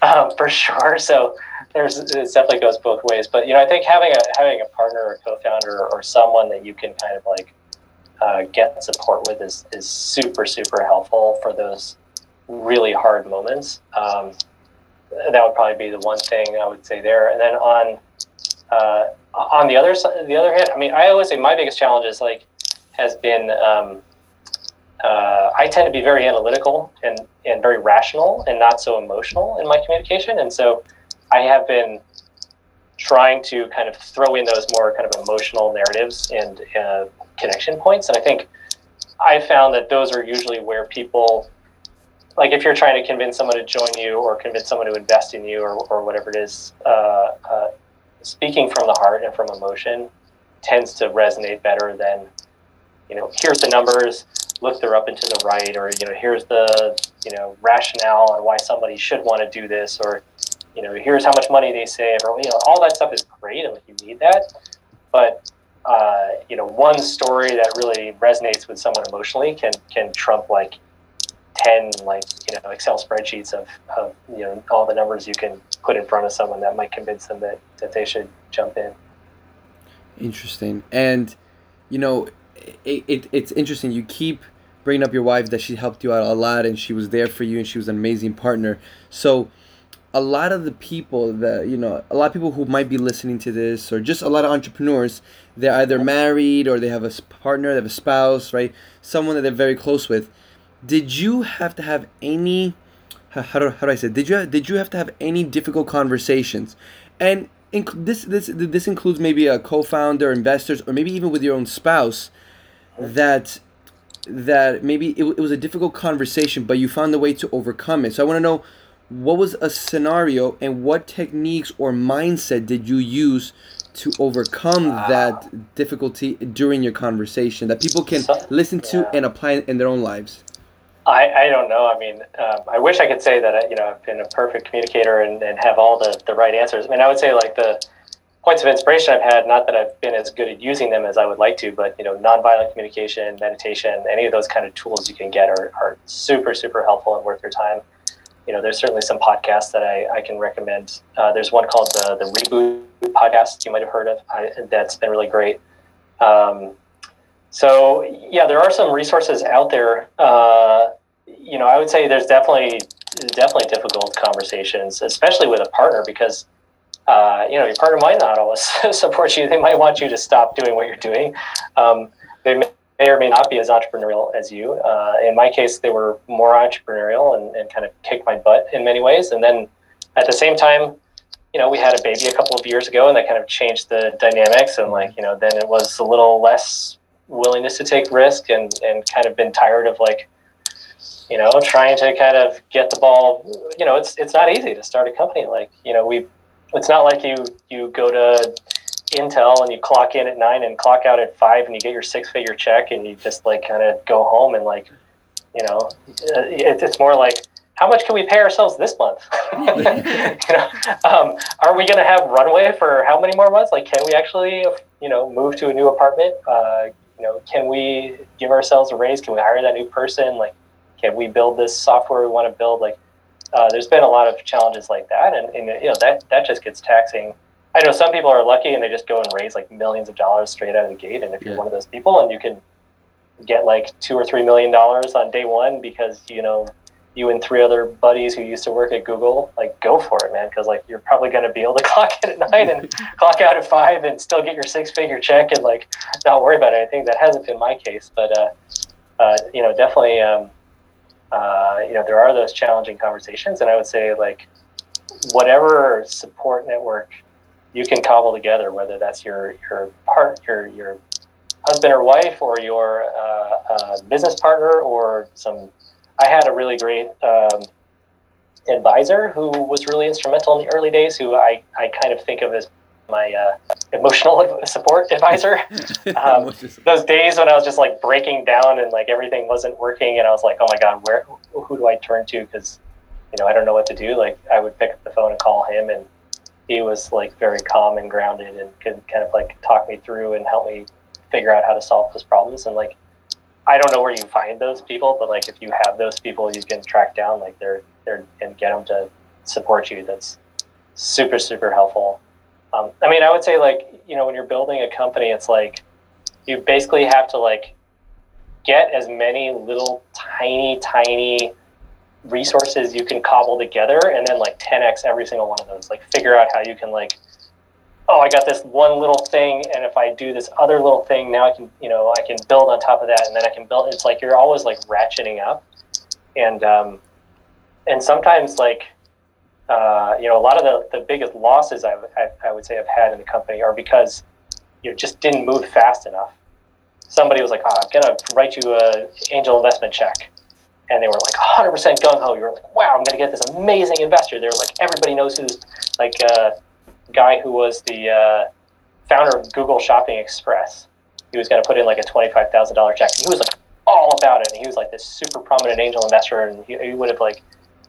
um, for sure. So there's it definitely goes both ways. But you know, I think having a having a partner or co-founder or someone that you can kind of like uh, get support with is is super super helpful for those really hard moments. Um, that would probably be the one thing I would say there. And then on uh, on the other side, the other hand, I mean, I always say my biggest challenge is like has been. Um, uh, I tend to be very analytical and, and very rational and not so emotional in my communication. And so I have been trying to kind of throw in those more kind of emotional narratives and uh, connection points. And I think I found that those are usually where people, like if you're trying to convince someone to join you or convince someone to invest in you or, or whatever it is, uh, uh, speaking from the heart and from emotion tends to resonate better than, you know, here's the numbers, look they're up and to the right, or, you know, here's the, you know, rationale on why somebody should want to do this, or, you know, here's how much money they save, or you know, all that stuff is great, and like, you need that. But uh, you know, one story that really resonates with someone emotionally can can trump like ten like you know Excel spreadsheets of, of you know all the numbers you can put in front of someone that might convince them that that they should jump in. Interesting, and you know, it, it it's interesting. You keep bringing up your wife that she helped you out a lot and she was there for you and she was an amazing partner. So a lot of the people that you know a lot of people who might be listening to this or just a lot of entrepreneurs they're either married or they have a partner they have a spouse right? Someone that they're very close with. Did you have to have any how do, how do i say did you have, did you have to have any difficult conversations? And inc- this this this includes maybe a co-founder investors or maybe even with your own spouse that that maybe it, it was a difficult conversation but you found a way to overcome it. So i want to know what was a scenario and what techniques or mindset did you use to overcome uh, that difficulty during your conversation that people can so, listen to yeah. and apply in their own lives? I, I don't know. I mean, um, I wish I could say that, I, you know, I've been a perfect communicator and, and have all the, the right answers. I mean, I would say like the points of inspiration I've had, not that I've been as good at using them as I would like to, but, you know, nonviolent communication, meditation, any of those kind of tools you can get are, are super, super helpful and worth your time you know, there's certainly some podcasts that I, I can recommend. Uh, there's one called the, the Reboot podcast you might have heard of. I, that's been really great. Um, so yeah, there are some resources out there. Uh, you know, I would say there's definitely definitely difficult conversations, especially with a partner, because uh, you know your partner might not always support you. They might want you to stop doing what you're doing. Um, they may may or may not be as entrepreneurial as you. Uh, in my case, they were more entrepreneurial and, and kind of kicked my butt in many ways. And then at the same time, you know, we had a baby a couple of years ago and that kind of changed the dynamics. And like, you know, then it was a little less willingness to take risk and, and kind of been tired of like, you know, trying to kind of get the ball, you know, it's, it's not easy to start a company. Like, you know, we, it's not like you, you go to, Intel and you clock in at nine and clock out at five and you get your six figure check and you just like kind of go home and like, you know, it, it's more like, how much can we pay ourselves this month? you know, um, are we going to have runway for how many more months? Like, can we actually, you know, move to a new apartment? Uh, you know, can we give ourselves a raise? Can we hire that new person? Like, can we build this software we want to build? Like, uh, there's been a lot of challenges like that, and, and you know that that just gets taxing. I know some people are lucky and they just go and raise like millions of dollars straight out of the gate, and if you're one of those people and you can get like two or three million dollars on day one because you know you and three other buddies who used to work at Google, like go for it, man, because like you're probably going to be able to clock in at nine and clock out at five and still get your six figure check and like not worry about anything. That hasn't been my case, but uh, uh, you know, definitely. Um, uh, you know, there are those challenging conversations, and I would say like whatever support network you can cobble together, whether that's your your part, your your husband or wife, or your uh, uh, business partner, or some. I had a really great um, advisor who was really instrumental in the early days. Who I I kind of think of as my uh, emotional support advisor. Um, those days when I was just like breaking down and like everything wasn't working, and I was like, oh my god, where who do I turn to? Because you know I don't know what to do. Like I would pick up the phone and call him, and he was like very calm and grounded and could kind of like talk me through and help me figure out how to solve those problems. And like I don't know where you find those people, but like if you have those people, you can track down like they're they're and get them to support you. That's super super helpful. Um, I mean, I would say like you know when you're building a company, it's like you basically have to like get as many little tiny tiny resources you can cobble together and then like 10x every single one of those like figure out how you can like oh i got this one little thing and if i do this other little thing now i can you know i can build on top of that and then i can build it's like you're always like ratcheting up and um and sometimes like uh, you know, a lot of the, the biggest losses I, I, would say I've had in the company are because you just didn't move fast enough. Somebody was like, oh, I'm to write you a angel investment check. And they were like 100% gung ho. You were like, wow, I'm going to get this amazing investor. They're like, everybody knows who's like a uh, guy who was the uh, founder of Google Shopping Express. He was going to put in like a $25,000 check. He was like all about it. And he was like this super prominent angel investor. And he, he would have like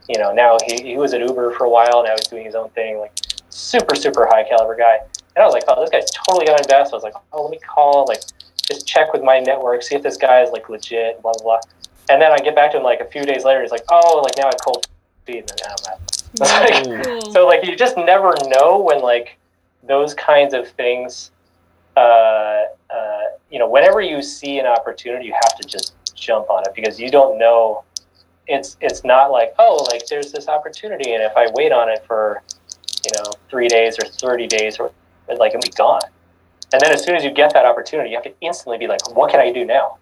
you know, now he, he was at Uber for a while. Now he's doing his own thing, like super, super high caliber guy. And I was like, oh, this guy's totally going to invest. I was like, oh, let me call, like, just check with my network, see if this guy is like legit, blah, blah, blah. And then I get back to him like a few days later. He's like, oh, like now I cold feed. And then I'm like, so like you just never know when like those kinds of things, uh, uh, you know, whenever you see an opportunity, you have to just jump on it because you don't know it's it's not like oh like there's this opportunity and if I wait on it for you know three days or thirty days or like it'll be gone. And then as soon as you get that opportunity, you have to instantly be like, what can I do now?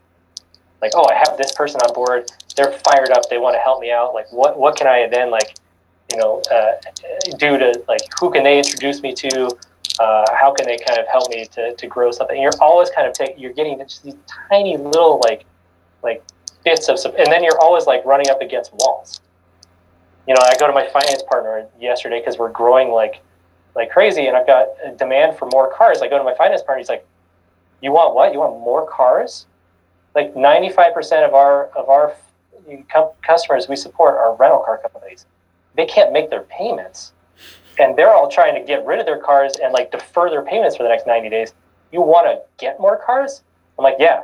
Like, oh, I have this person on board. They're fired up. They want to help me out. Like, what what can I then like, you know, uh, do to like who can they introduce me to? Uh, how can they kind of help me to, to grow something? And you're always kind of taking, you're getting just these tiny little like like bits of, and then you're always like running up against walls. You know, I go to my finance partner yesterday because we're growing like like crazy, and I've got a demand for more cars. I go to my finance partner, he's like, "You want what? You want more cars?" Like 95% of our of our customers we support are rental car companies. They can't make their payments, and they're all trying to get rid of their cars and like defer their payments for the next 90 days. You want to get more cars? I'm like, yeah,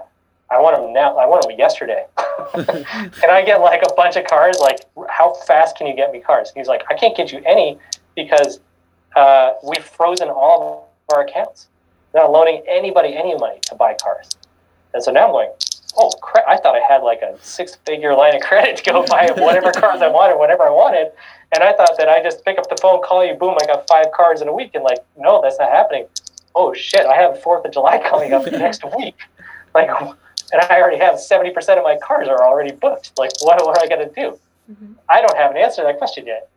I want them now. I want them yesterday. and I get like a bunch of cars. Like, how fast can you get me cars? He's like, I can't get you any because uh, we've frozen all of our accounts. not loaning anybody any money to buy cars. And so now I'm going, oh crap! I thought I had like a six-figure line of credit to go buy whatever cars I wanted, whatever I wanted. And I thought that I just pick up the phone, call you, boom, I got five cars in a week. And like, no, that's not happening. Oh shit! I have Fourth of July coming up next week. Like, and I already have 70% of my cars are already booked. Like, what, what am I going to do? Mm-hmm. I don't have an answer to that question yet.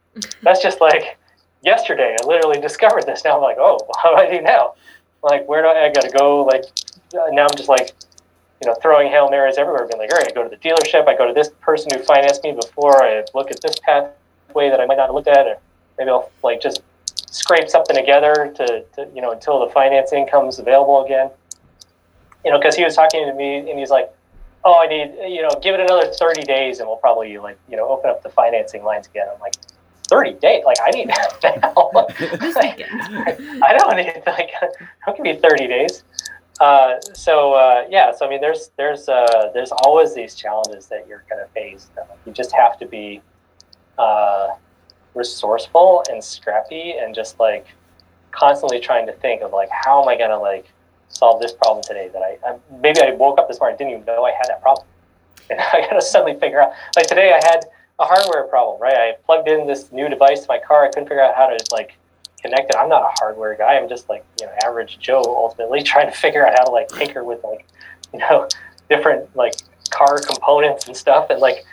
That's just like yesterday. I literally discovered this. Now I'm like, oh, how do I do now? Like, where do I, I got to go? Like, now I'm just like, you know, throwing Hail Marys everywhere, being like, all right, I go to the dealership, I go to this person who financed me before, I look at this pathway that I might not have looked at, or maybe I'll like just scrape something together to, to you know until the financing comes available again. You know, because he was talking to me and he's like, "Oh, I need you know, give it another thirty days and we'll probably like you know open up the financing lines again." I'm like, 30 days. Like I need that now. I don't need like it can be 30 days. Uh, so uh, yeah, so I mean, there's there's uh, there's always these challenges that you're going to face. You just have to be uh, resourceful and scrappy, and just like constantly trying to think of like how am I going to like solve this problem today that I, I maybe I woke up this morning didn't even know I had that problem, and I got to suddenly figure out. Like today, I had a hardware problem, right? I plugged in this new device to my car. I couldn't figure out how to like connect it. I'm not a hardware guy. I'm just like you know average Joe ultimately trying to figure out how to like tinker with like you know different like car components and stuff. And like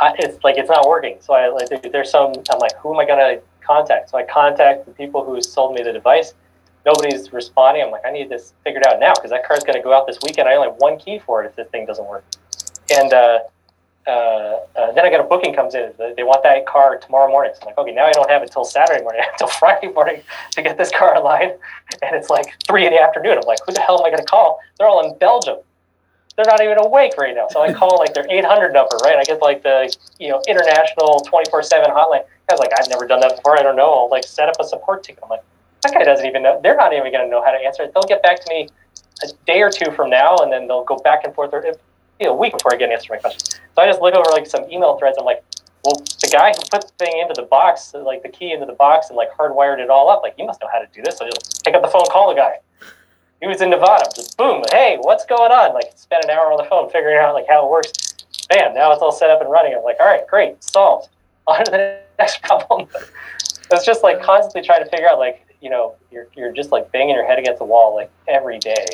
I, it's like it's not working. So I like there's some. I'm like who am I gonna contact? So I contact the people who sold me the device. Nobody's responding. I'm like I need this figured out now because that car's gonna go out this weekend. I only have one key for it if this thing doesn't work. And uh, uh, uh, then I got a booking comes in. They want that car tomorrow morning. So I'm like, okay, now I don't have it until Saturday morning. Until Friday morning to get this car online. And it's like three in the afternoon. I'm like, who the hell am I going to call? They're all in Belgium. They're not even awake right now. So I call like their 800 number, right? I get like the you know international 24/7 hotline. I was like, I've never done that before. I don't know. I'll like set up a support ticket. I'm like, that guy doesn't even know. They're not even going to know how to answer it. They'll get back to me a day or two from now, and then they'll go back and forth a week before I get an answer to my question. So I just look over like some email threads. I'm like, well, the guy who put the thing into the box, like the key into the box and like hardwired it all up, like he must know how to do this. So I just pick up the phone, call the guy. He was in Nevada. Just boom, hey, what's going on? Like spent an hour on the phone figuring out like how it works. Bam, now it's all set up and running. I'm like, all right, great, solved. On to the next problem. it's just like constantly trying to figure out like, you know, you're you're just like banging your head against the wall like every day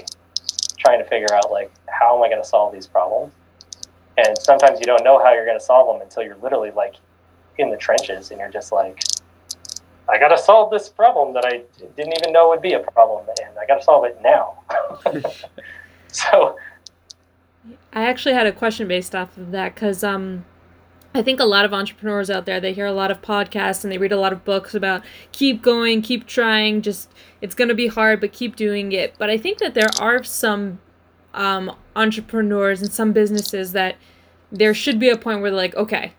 trying to figure out like how am I going to solve these problems? And sometimes you don't know how you're going to solve them until you're literally like in the trenches and you're just like, I got to solve this problem that I didn't even know would be a problem, and I got to solve it now. so, I actually had a question based off of that because um, I think a lot of entrepreneurs out there, they hear a lot of podcasts and they read a lot of books about keep going, keep trying, just it's going to be hard, but keep doing it. But I think that there are some um, entrepreneurs and some businesses that there should be a point where they're like, okay,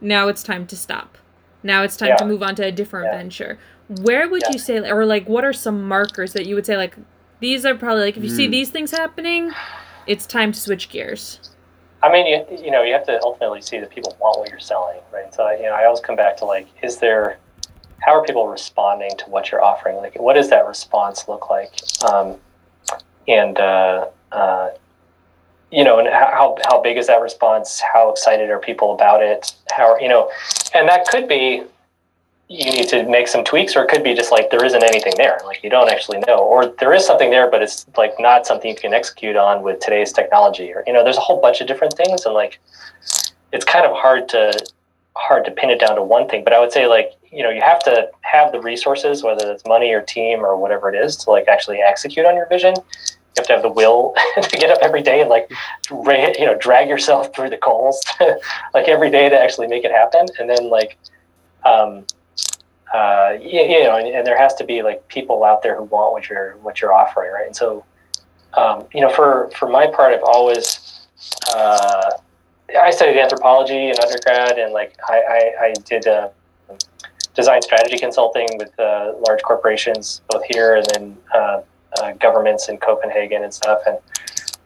now it's time to stop. Now it's time yeah. to move on to a different yeah. venture. Where would yeah. you say, or like, what are some markers that you would say, like, these are probably like, if you mm. see these things happening, it's time to switch gears? I mean, you, you know, you have to ultimately see that people want what you're selling, right? So, you know, I always come back to like, is there, how are people responding to what you're offering? Like, what does that response look like? Um, and, uh, uh, you know, and how, how big is that response? How excited are people about it? How, you know, and that could be, you need to make some tweaks or it could be just like there isn't anything there. Like you don't actually know or there is something there but it's like not something you can execute on with today's technology or you know there's a whole bunch of different things and like it's kind of hard to hard to pin it down to one thing. But i would say like you know you have to have the resources whether it's money or team or whatever it is to like actually execute on your vision. You have to have the will to get up every day and like you know drag yourself through the coals like every day to actually make it happen. And then like um, uh, you, you, know, and, and, there has to be like people out there who want what you're what you're offering, right? And so, um, you know, for for my part, I've always uh, I studied anthropology in undergrad, and like I I, I did uh, design strategy consulting with uh, large corporations, both here and then uh, uh, governments in Copenhagen and stuff, and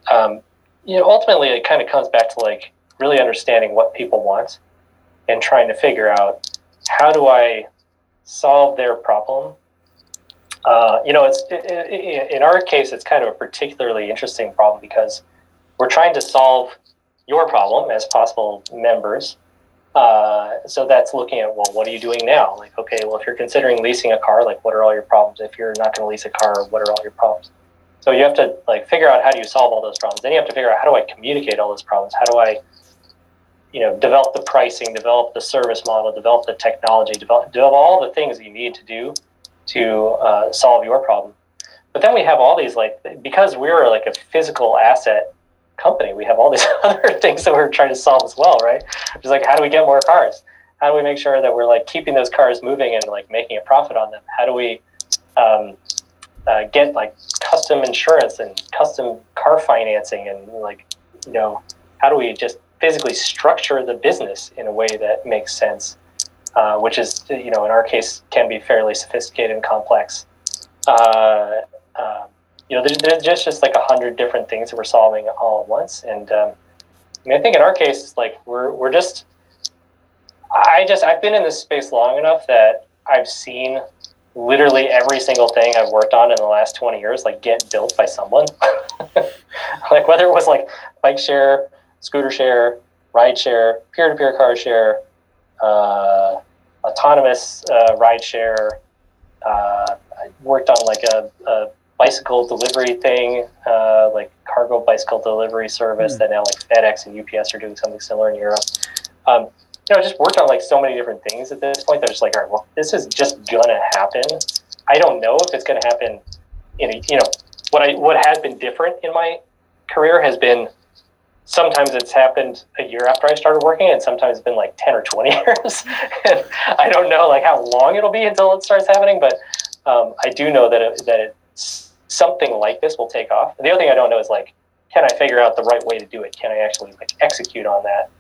um, you know, ultimately, it kind of comes back to like really understanding what people want and trying to figure out how do I solve their problem. Uh, you know, it's it, it, in our case, it's kind of a particularly interesting problem because we're trying to solve your problem as possible members. Uh, so that's looking at well, what are you doing now? Like, okay, well, if you're considering leasing a car, like, what are all your problems? If you're not going to lease a car, what are all your problems? So you have to like figure out how do you solve all those problems. Then you have to figure out how do I communicate all those problems? How do I you know, develop the pricing, develop the service model, develop the technology, develop, develop all the things that you need to do to uh, solve your problem. But then we have all these like because we're like a physical asset company, we have all these other things that we're trying to solve as well, right? Just like how do we get more cars? how do we make sure that we're like keeping those cars moving and like making a profit on them? How do we um, uh, get like custom insurance and custom car financing and like you know how do we just physically structure the business in a way that makes sense, uh, which is you know in our case can be fairly sophisticated and complex. Uh, uh, you know, there's, there's just just like a hundred different things that we're solving all at once, and um, I mean, I think in our case, like we're we're just I just I've been in this space long enough that I've seen literally every single thing I've worked on in the last 20 years like get built by someone. like whether it was like bike share, scooter share, ride share, peer-to-peer car share, uh, autonomous uh, ride share. Uh, I worked on like a, a bicycle delivery thing, uh, like cargo bicycle delivery service mm. that now like FedEx and UPS are doing something similar in Europe. Um, you know, just worked on like so many different things at this point. They're just like, all right, well, this is just gonna happen. I don't know if it's gonna happen in a, you know, what I what has been different in my career has been sometimes it's happened a year after I started working, and sometimes it's been like ten or twenty years. and I don't know like how long it'll be until it starts happening, but um, I do know that it, that it's, something like this will take off. The other thing I don't know is like, can I figure out the right way to do it? Can I actually like execute on that?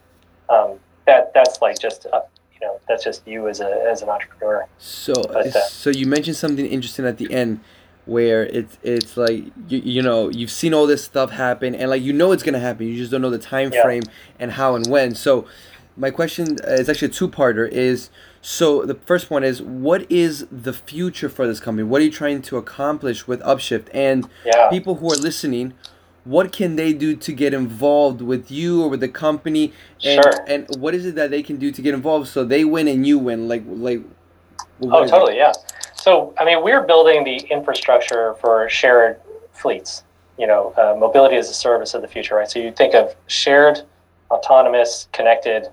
Um, that that's like just a, you know that's just you as a as an entrepreneur. So but, uh, so you mentioned something interesting at the end where it's it's like you, you know you've seen all this stuff happen and like you know it's gonna happen. You just don't know the time yeah. frame and how and when. So my question uh, is actually a two-parter is so the first one is what is the future for this company? What are you trying to accomplish with upshift? And yeah. people who are listening what can they do to get involved with you or with the company? And, sure. and what is it that they can do to get involved so they win and you win? Like like oh totally yeah so i mean we're building the infrastructure for shared fleets you know uh, mobility as a service of the future right so you think of shared autonomous connected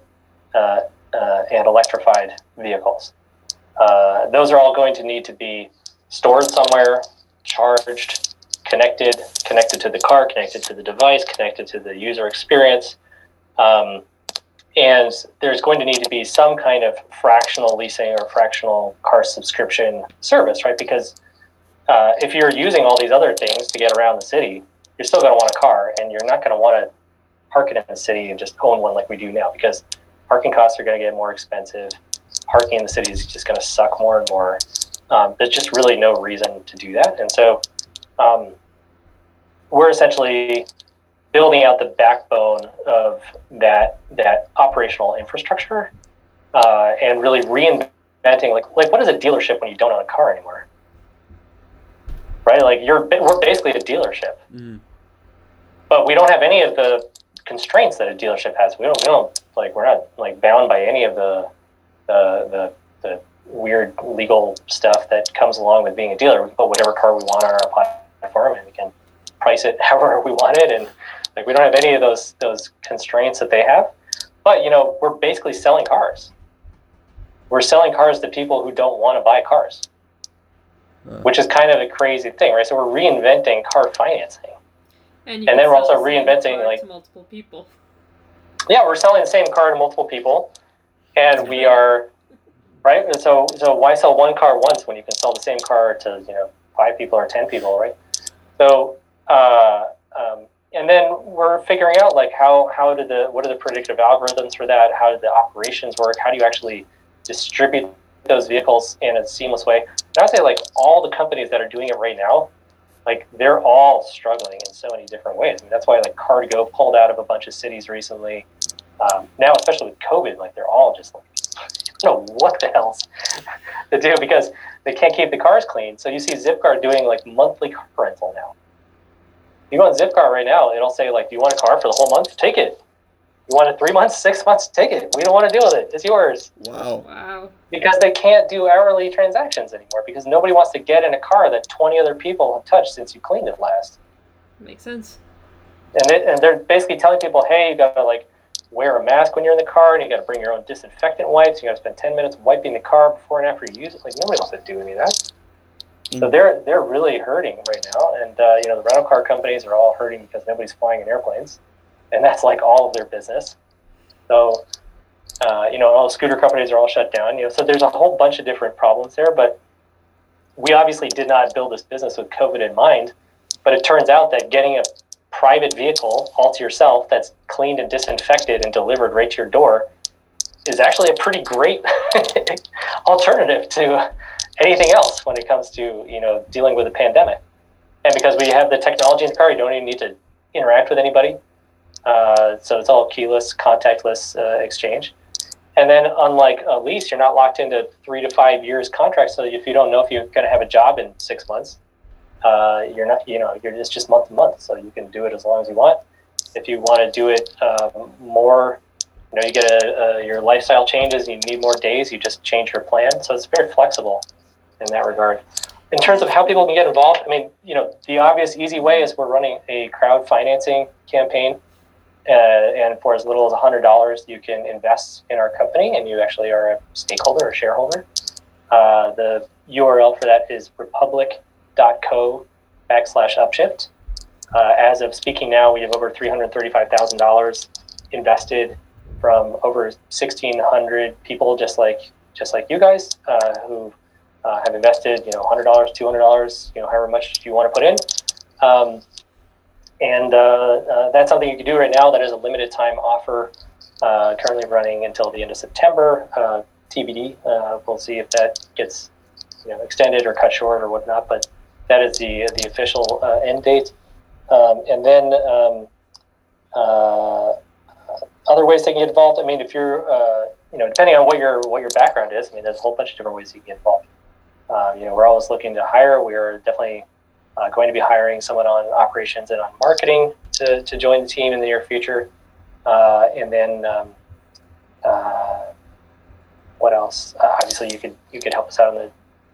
uh, uh, and electrified vehicles uh, those are all going to need to be stored somewhere charged connected, connected to the car, connected to the device, connected to the user experience. Um, and there's going to need to be some kind of fractional leasing or fractional car subscription service, right? Because uh, if you're using all these other things to get around the city, you're still going to want a car, and you're not going to want to park it in the city and just own one like we do now, because parking costs are going to get more expensive. Parking in the city is just going to suck more and more. Um, there's just really no reason to do that, and so um, we're essentially building out the backbone of that that operational infrastructure uh, and really reinventing like like what is a dealership when you don't own a car anymore? Right? Like you're we're basically a dealership. Mm. but we don't have any of the constraints that a dealership has. We don't we don't like we're not like bound by any of the the the, the weird legal stuff that comes along with being a dealer. We can put whatever car we want on our platform platform and we can price it however we want it and like we don't have any of those those constraints that they have. But you know we're basically selling cars. We're selling cars to people who don't want to buy cars. Uh, which is kind of a crazy thing right? So we're reinventing car financing. And, and then we're also reinventing like multiple people. Yeah we're selling the same car to multiple people. And we are right? And so so why sell one car once when you can sell the same car to you know five people or ten people right? So, uh, um, and then we're figuring out like how how did the what are the predictive algorithms for that? How do the operations work? How do you actually distribute those vehicles in a seamless way? And I'd say like all the companies that are doing it right now, like they're all struggling in so many different ways. I mean, that's why like Car2Go pulled out of a bunch of cities recently. Um, now, especially with COVID, like they're all just like, I don't know what the hell's to do because they can't keep the cars clean. So you see Zipcar doing like monthly car rental now. You go on Zipcar right now, it'll say like, "Do you want a car for the whole month? Take it. You want it three months, six months? Take it. We don't want to deal with it. It's yours." Wow. Wow. Because they can't do hourly transactions anymore because nobody wants to get in a car that 20 other people have touched since you cleaned it last. Makes sense. And, it, and they're basically telling people, hey, you gotta like wear a mask when you're in the car, and you got to bring your own disinfectant wipes. You got to spend 10 minutes wiping the car before and after you use it. Like nobody wants to do any of that. So they're they're really hurting right now, and uh, you know the rental car companies are all hurting because nobody's flying in airplanes, and that's like all of their business. So Uh, you know, all the scooter companies are all shut down. You know, so there's a whole bunch of different problems there. But we obviously did not build this business with COVID in mind. But it turns out that getting a private vehicle all to yourself that's cleaned and disinfected and delivered right to your door is actually a pretty great alternative to anything else when it comes to you know dealing with a pandemic. And because we have the technology in the car, you don't even need to interact with anybody. Uh, so it's all keyless, contactless uh, exchange. And then, unlike a lease, you're not locked into three to five years contract. So if you don't know if you're going to have a job in six months, uh, you're not, you know, you're just just month to month. So you can do it as long as you want. If you want to do it um, more, you know, you get a, a, your lifestyle changes, you need more days, you just change your plan. So it's very flexible in that regard. In terms of how people can get involved, I mean, you know, the obvious easy way is we're running a crowd financing campaign uh, and for as little as $100, you can invest in our company and you actually are a stakeholder or shareholder. Uh, the URL for that is republic.co backslash upshift. Uh, as of speaking now, we have over $335,000 invested from over 1,600 people, just like just like you guys, uh, who uh, have invested, you know, $100, $200, you know, however much you want to put in. Um, and uh, uh, that's something you can do right now. That is a limited time offer, uh, currently running until the end of September. Uh, TBD. Uh, we'll see if that gets you know extended or cut short or whatnot. But that is the the official end date. Um, and then um, other ways they can get involved. I mean, if you're you know depending on what your what your background is, I mean, there's a whole bunch of different ways you can get involved. You know, we're always looking to hire. We are definitely uh, going to be hiring someone on operations and on marketing to, to join the team in the near future. Uh, and then um, uh, what else? Uh, obviously, you could you could help us out on the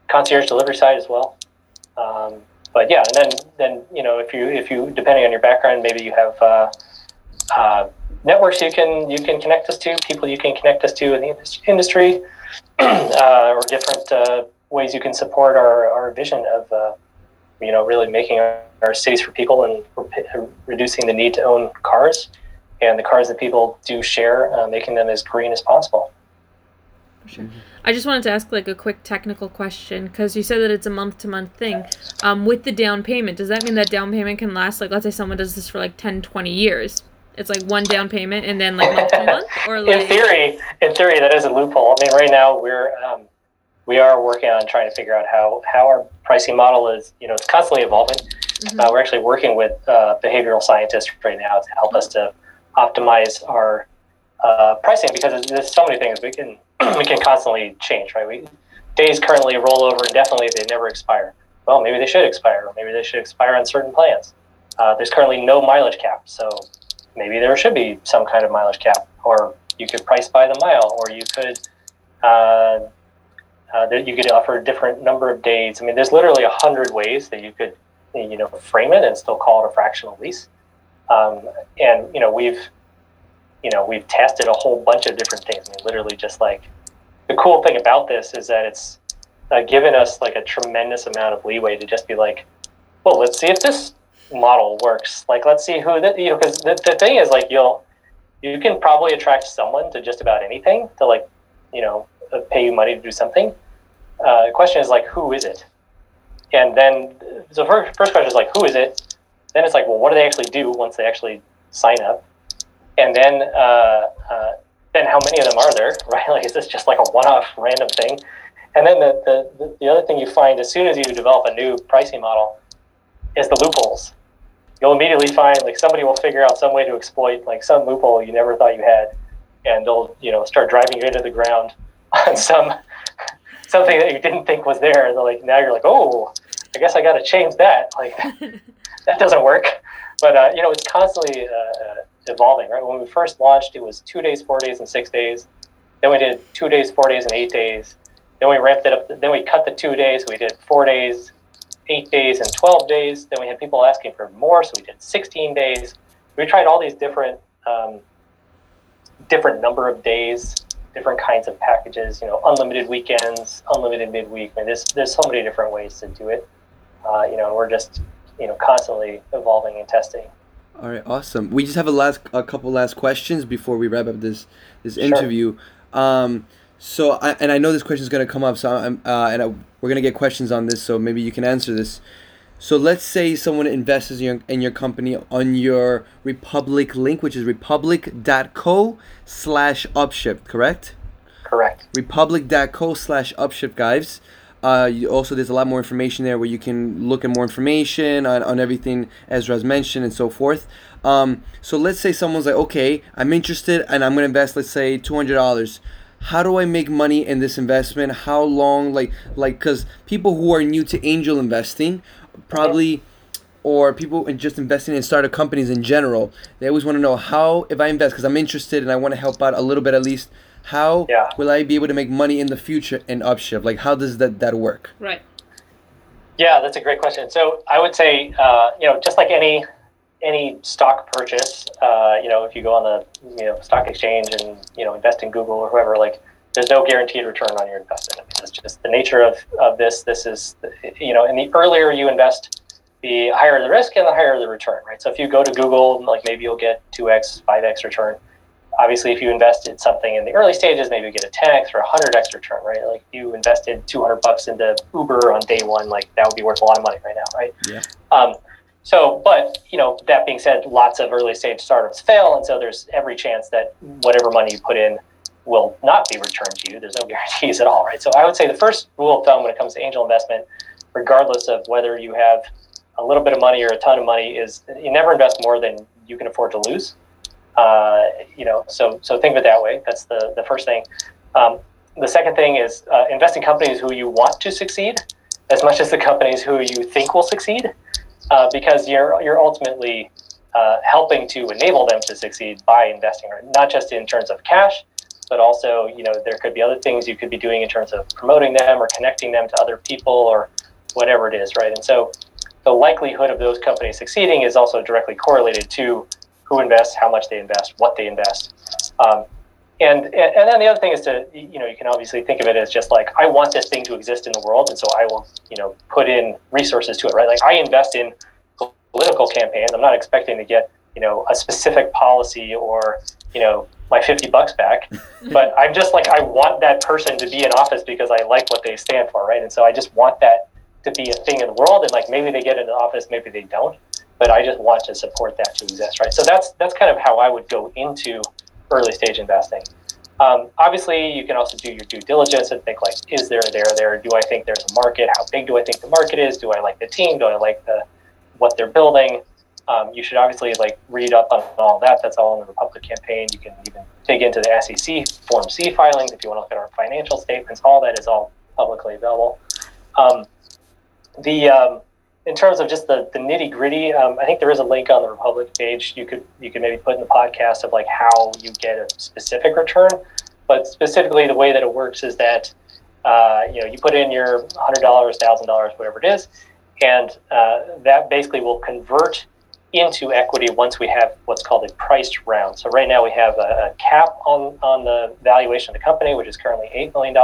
concierge delivery side as well. Um, but yeah, and then then you know if you if you depending on your background, maybe you have uh, uh, networks you can you can connect us to, people you can connect us to in the industry, or different ways you can support our, our vision of you know, really making our, our cities for people and reducing the need to own cars and the cars that people do share, uh, making them as green as possible. Sure. I just wanted to ask like a quick technical question because you said that it's a month to month thing. Um, with the down payment, does that mean that down payment can last like let's say someone does this for like 10, 20 years? It's like one down payment and then like month to month, or like... in theory, in theory that is a loophole. I mean, right now we're um, we are working on trying to figure out how how our pricing model is. You know, it's constantly evolving. Mm-hmm. Uh, we're actually working with uh, behavioral scientists right now to help us to optimize our uh, pricing because there's so many things we can we can constantly change. Right, we days currently roll over indefinitely; they never expire. Well, maybe they should expire, or maybe they should expire on certain plans. Uh, there's currently no mileage cap, so maybe there should be some kind of mileage cap, or you could price by the mile, or you could uh, that you could offer a different number of days. I mean, there's literally a hundred ways that you could, you know, frame it and still call it a fractional lease. Um, and you know, we've, you know, we've tested a whole bunch of different things. I mean, literally, just like the cool thing about this is that it's uh, given us like a tremendous amount of leeway to just be like, well, let's see if this model works. Like, let's see who that you know, because the, the thing is like you'll you can probably attract someone to just about anything to like, you know, uh, pay you money to do something uh, the question is like, who is it? And then, so first, first question is like, who is it? Then it's like, well, what do they actually do once they actually sign up? And then, uh, uh, then how many of them are there, right? Like, is this just like a one-off random thing? And then the, the, the other thing you find as soon as you develop a new pricing model is the loopholes. You'll immediately find like somebody will figure out some way to exploit like some loophole you never thought you had, and they'll you know start driving you into the ground on some something that you didn't think was there. And like now you're like, oh, I guess I got to change that. Like that doesn't work. But uh, you know, it's constantly uh, uh, evolving. Right? When we first launched, it was two days, four days, and six days. Then we did two days, four days, and eight days. Then we ramped it up. Then we cut the two days. We did four days, eight days, and twelve days. Then we had people asking for more, so we did sixteen days. We tried all these different um, different number of days different kinds of packages, you know, unlimited weekends, unlimited midweek. I mean, there's, there's so many different ways to do it. Uh, you know, we're just, you know, constantly evolving and testing. All right, awesome. We just have a last a couple last questions before we wrap up this this interview. Sure. Um, so I, and I know this question is going to come up, so I'm uh, and I, we're going to get questions on this, so maybe you can answer this. So let's say someone invests in your, in your company on your Republic link, which is republic.co slash upshift, correct? Correct. Republic.co slash upshift, guys. Uh, you also, there's a lot more information there where you can look at more information on, on everything Ezra's mentioned and so forth. Um, so let's say someone's like, okay, I'm interested and I'm going to invest, let's say, $200 how do I make money in this investment? How long, like, like, because people who are new to angel investing probably or people just investing in startup companies in general they always want to know how if i invest because i'm interested and i want to help out a little bit at least how yeah. will i be able to make money in the future in upshift? Like how does that that work? Right. Yeah that's a great question. So i would say uh, you know just like any any stock purchase uh, you know if you go on the you know stock exchange and you know invest in google or whoever like there's no guaranteed return on your investment. I mean, it's just the nature of, of this. This is, you know, and the earlier you invest, the higher the risk and the higher the return, right? So if you go to Google, like maybe you'll get 2x, 5x return. Obviously, if you invested something in the early stages, maybe you get a 10x or a 100x return, right? Like you invested 200 bucks into Uber on day one, like that would be worth a lot of money right now, right? Yeah. Um, so, but you know, that being said, lots of early stage startups fail, and so there's every chance that whatever money you put in will not be returned to you. There's no guarantees at all, right? So I would say the first rule of thumb when it comes to angel investment, regardless of whether you have a little bit of money or a ton of money, is you never invest more than you can afford to lose. Uh, you know, so so think of it that way. That's the the first thing. Um, the second thing is uh, invest in companies who you want to succeed as much as the companies who you think will succeed, uh, because you're you're ultimately uh, helping to enable them to succeed by investing, right? not just in terms of cash, but also, you know, there could be other things you could be doing in terms of promoting them or connecting them to other people or whatever it is, right? And so the likelihood of those companies succeeding is also directly correlated to who invests, how much they invest, what they invest. Um, and, and then the other thing is to, you know, you can obviously think of it as just like, I want this thing to exist in the world. And so I will, you know, put in resources to it, right? Like I invest in political campaigns. I'm not expecting to get, you know, a specific policy or, you know, my 50 bucks back. but I'm just like, I want that person to be in office because I like what they stand for, right? And so I just want that to be a thing in the world. And like maybe they get into office, maybe they don't. But I just want to support that to exist, right? So that's that's kind of how I would go into early stage investing. Um, obviously, you can also do your due diligence and think like, is there there there? Do I think there's a market? How big do I think the market is? Do I like the team? Do I like the what they're building? Um, you should obviously like read up on all that. That's all in the Republic campaign. You can even dig into the SEC Form C filings if you want to look at our financial statements. All that is all publicly available. Um, the um, in terms of just the, the nitty gritty, um, I think there is a link on the Republic page. You could you could maybe put in the podcast of like how you get a specific return. But specifically, the way that it works is that uh, you know you put in your hundred dollars, thousand dollars, whatever it is, and uh, that basically will convert into equity once we have what's called a priced round. So right now we have a, a cap on, on the valuation of the company, which is currently $8 million.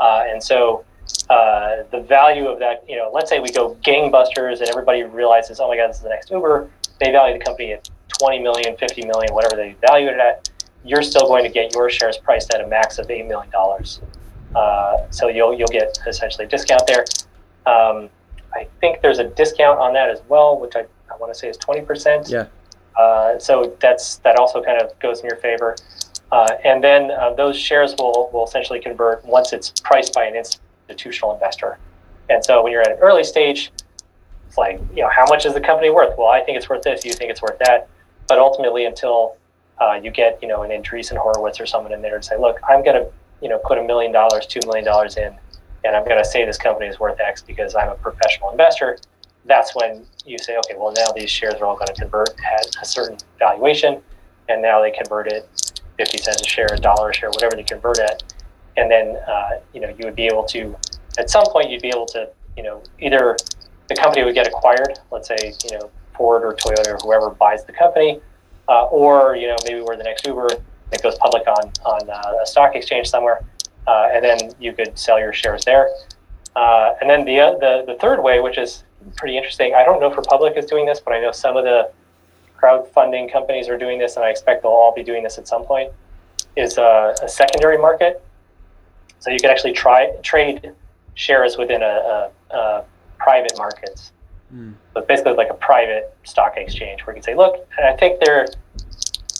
Uh, and so uh, the value of that, you know, let's say we go gangbusters and everybody realizes, oh my God, this is the next Uber. They value the company at 20 million, 50 million, whatever they value it at. You're still going to get your shares priced at a max of $8 million. Uh, so you'll, you'll get essentially a discount there. Um, I think there's a discount on that as well, which I I want to say is 20%. Yeah. Uh, so that's that also kind of goes in your favor. Uh, and then uh, those shares will, will essentially convert once it's priced by an institutional investor. And so when you're at an early stage, it's like, you know, how much is the company worth? Well, I think it's worth this. You think it's worth that. But ultimately, until uh, you get, you know, an Andreessen Horowitz or someone in there and say, look, I'm going to, you know, put a million dollars, two million dollars in, and I'm going to say this company is worth X because I'm a professional investor that's when you say, okay, well, now these shares are all going to convert at a certain valuation, and now they convert it 50 cents a share, a dollar a share, whatever they convert at. And then, uh, you know, you would be able to, at some point, you'd be able to, you know, either the company would get acquired, let's say, you know, Ford or Toyota or whoever buys the company, uh, or, you know, maybe we're the next Uber, that goes public on, on uh, a stock exchange somewhere, uh, and then you could sell your shares there. Uh, and then the, the, the third way, which is pretty interesting. I don't know if Republic is doing this, but I know some of the crowdfunding companies are doing this, and I expect they'll all be doing this at some point, is a, a secondary market. So you can actually try trade shares within a, a, a private markets. Mm. So basically like a private stock exchange where you can say, look, and I think they're,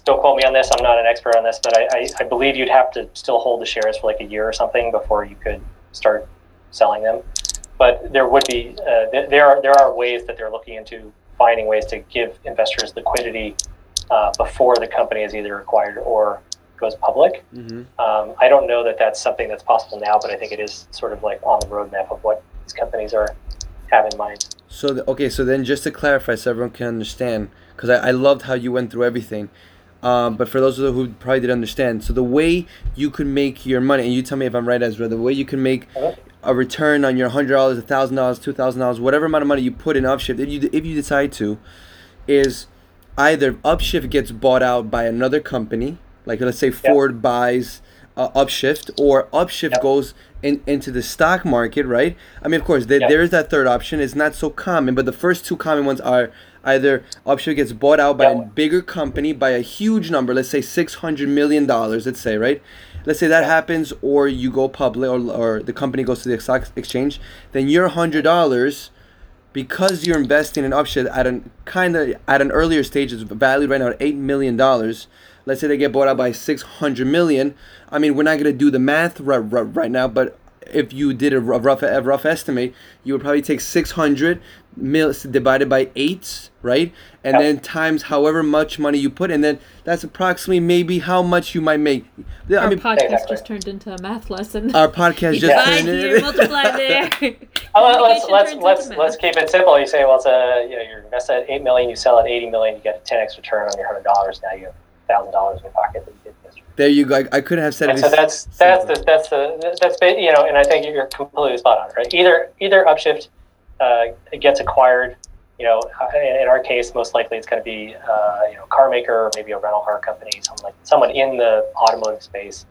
don't quote me on this, I'm not an expert on this, but I, I, I believe you'd have to still hold the shares for like a year or something before you could start selling them. But there would be, uh, there are there are ways that they're looking into finding ways to give investors liquidity uh, before the company is either acquired or goes public. Mm-hmm. Um, I don't know that that's something that's possible now, but I think it is sort of like on the roadmap of what these companies are have in mind. So the, okay, so then just to clarify, so everyone can understand, because I, I loved how you went through everything. Um, but for those of you who probably didn't understand, so the way you could make your money, and you tell me if I'm right, Ezra, the way you can make a return on your hundred dollars, a thousand dollars, two thousand dollars, whatever amount of money you put in Upshift, if you if you decide to, is either Upshift gets bought out by another company, like let's say Ford yep. buys uh, Upshift, or Upshift yep. goes in, into the stock market, right? I mean, of course, yep. there is that third option. It's not so common, but the first two common ones are either Upshift gets bought out by a bigger company by a huge number, let's say six hundred million dollars, let's say, right? Let's say that happens, or you go public, or, or the company goes to the stock exchange, then your hundred dollars, because you're investing in Upshift at an kind of at an earlier stage, is valued right now at eight million dollars. Let's say they get bought out by six hundred million. I mean, we're not gonna do the math right, right, right now, but if you did a rough a rough estimate, you would probably take 600 mils divided by 8, right? And yep. then times however much money you put and then that's approximately maybe how much you might make. Our I mean, podcast exactly. just turned into a math lesson. Our podcast just turned into multiply there. oh, let's let's let's, let's keep it simple. You say, well, it's a you know, you're invested at 8 million, you sell at 80 million, you get a 10x return on your $100. Now you have $1,000 in your pocket that you did there you go. I, I couldn't have said it. So that's that's the, that's the that's you know, and I think you're completely spot on, right? Either either Upshift uh, it gets acquired, you know, in, in, our case, most likely it's going to be uh, you know, car maker or maybe a rental car company, someone like someone in the automotive space.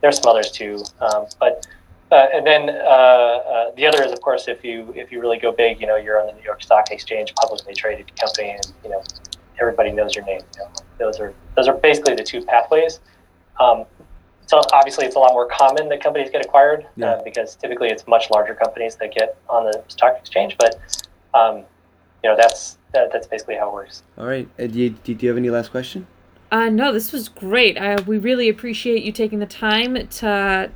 There's some others too, um, but. Uh, and then uh, uh, the other is, of course, if you if you really go big, you know, you're on the New York Stock Exchange, publicly traded company, and you know, everybody knows your name. You know, those are those are basically the two pathways. Um, so obviously, it's a lot more common that companies get acquired yeah. uh, because typically it's much larger companies that get on the stock exchange. But um, you know, that's that, that's basically how it works. All right. Uh, do, you, do you have any last question? Uh, no, this was great. Uh, we really appreciate you taking the time to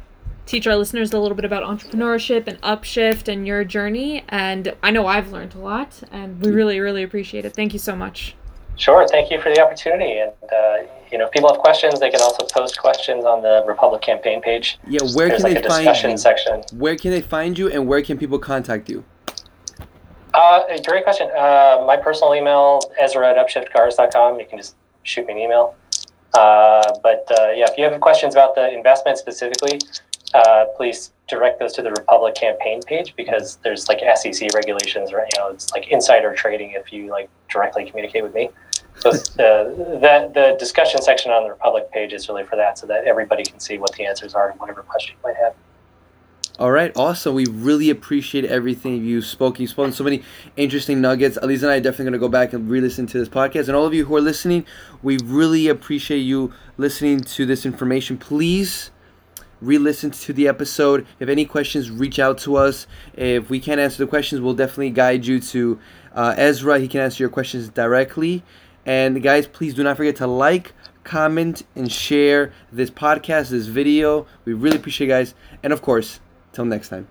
teach our listeners a little bit about entrepreneurship and upshift and your journey. And I know I've learned a lot, and we really, really appreciate it. Thank you so much. Sure. Thank you for the opportunity. And, uh, you know, if people have questions, they can also post questions on the Republic campaign page. Yeah, where There's can like they find you? Section. Where can they find you and where can people contact you? Uh, great question. Uh, my personal email, Ezra at upshiftcars.com. You can just shoot me an email. Uh, but uh, yeah, if you have questions about the investment specifically, uh, please direct those to the Republic campaign page because there's like SEC regulations, right? You know, it's like insider trading if you like directly communicate with me. So the, the, the discussion section on the Republic page is really for that, so that everybody can see what the answers are to whatever question you might have. All right, awesome. We really appreciate everything you spoke. You've spoken so many interesting nuggets. Elisa and I are definitely going to go back and re-listen to this podcast. And all of you who are listening, we really appreciate you listening to this information. Please re-listen to the episode. If any questions, reach out to us. If we can't answer the questions, we'll definitely guide you to uh, Ezra. He can answer your questions directly. And guys, please do not forget to like, comment, and share this podcast, this video. We really appreciate you guys. And of course, till next time.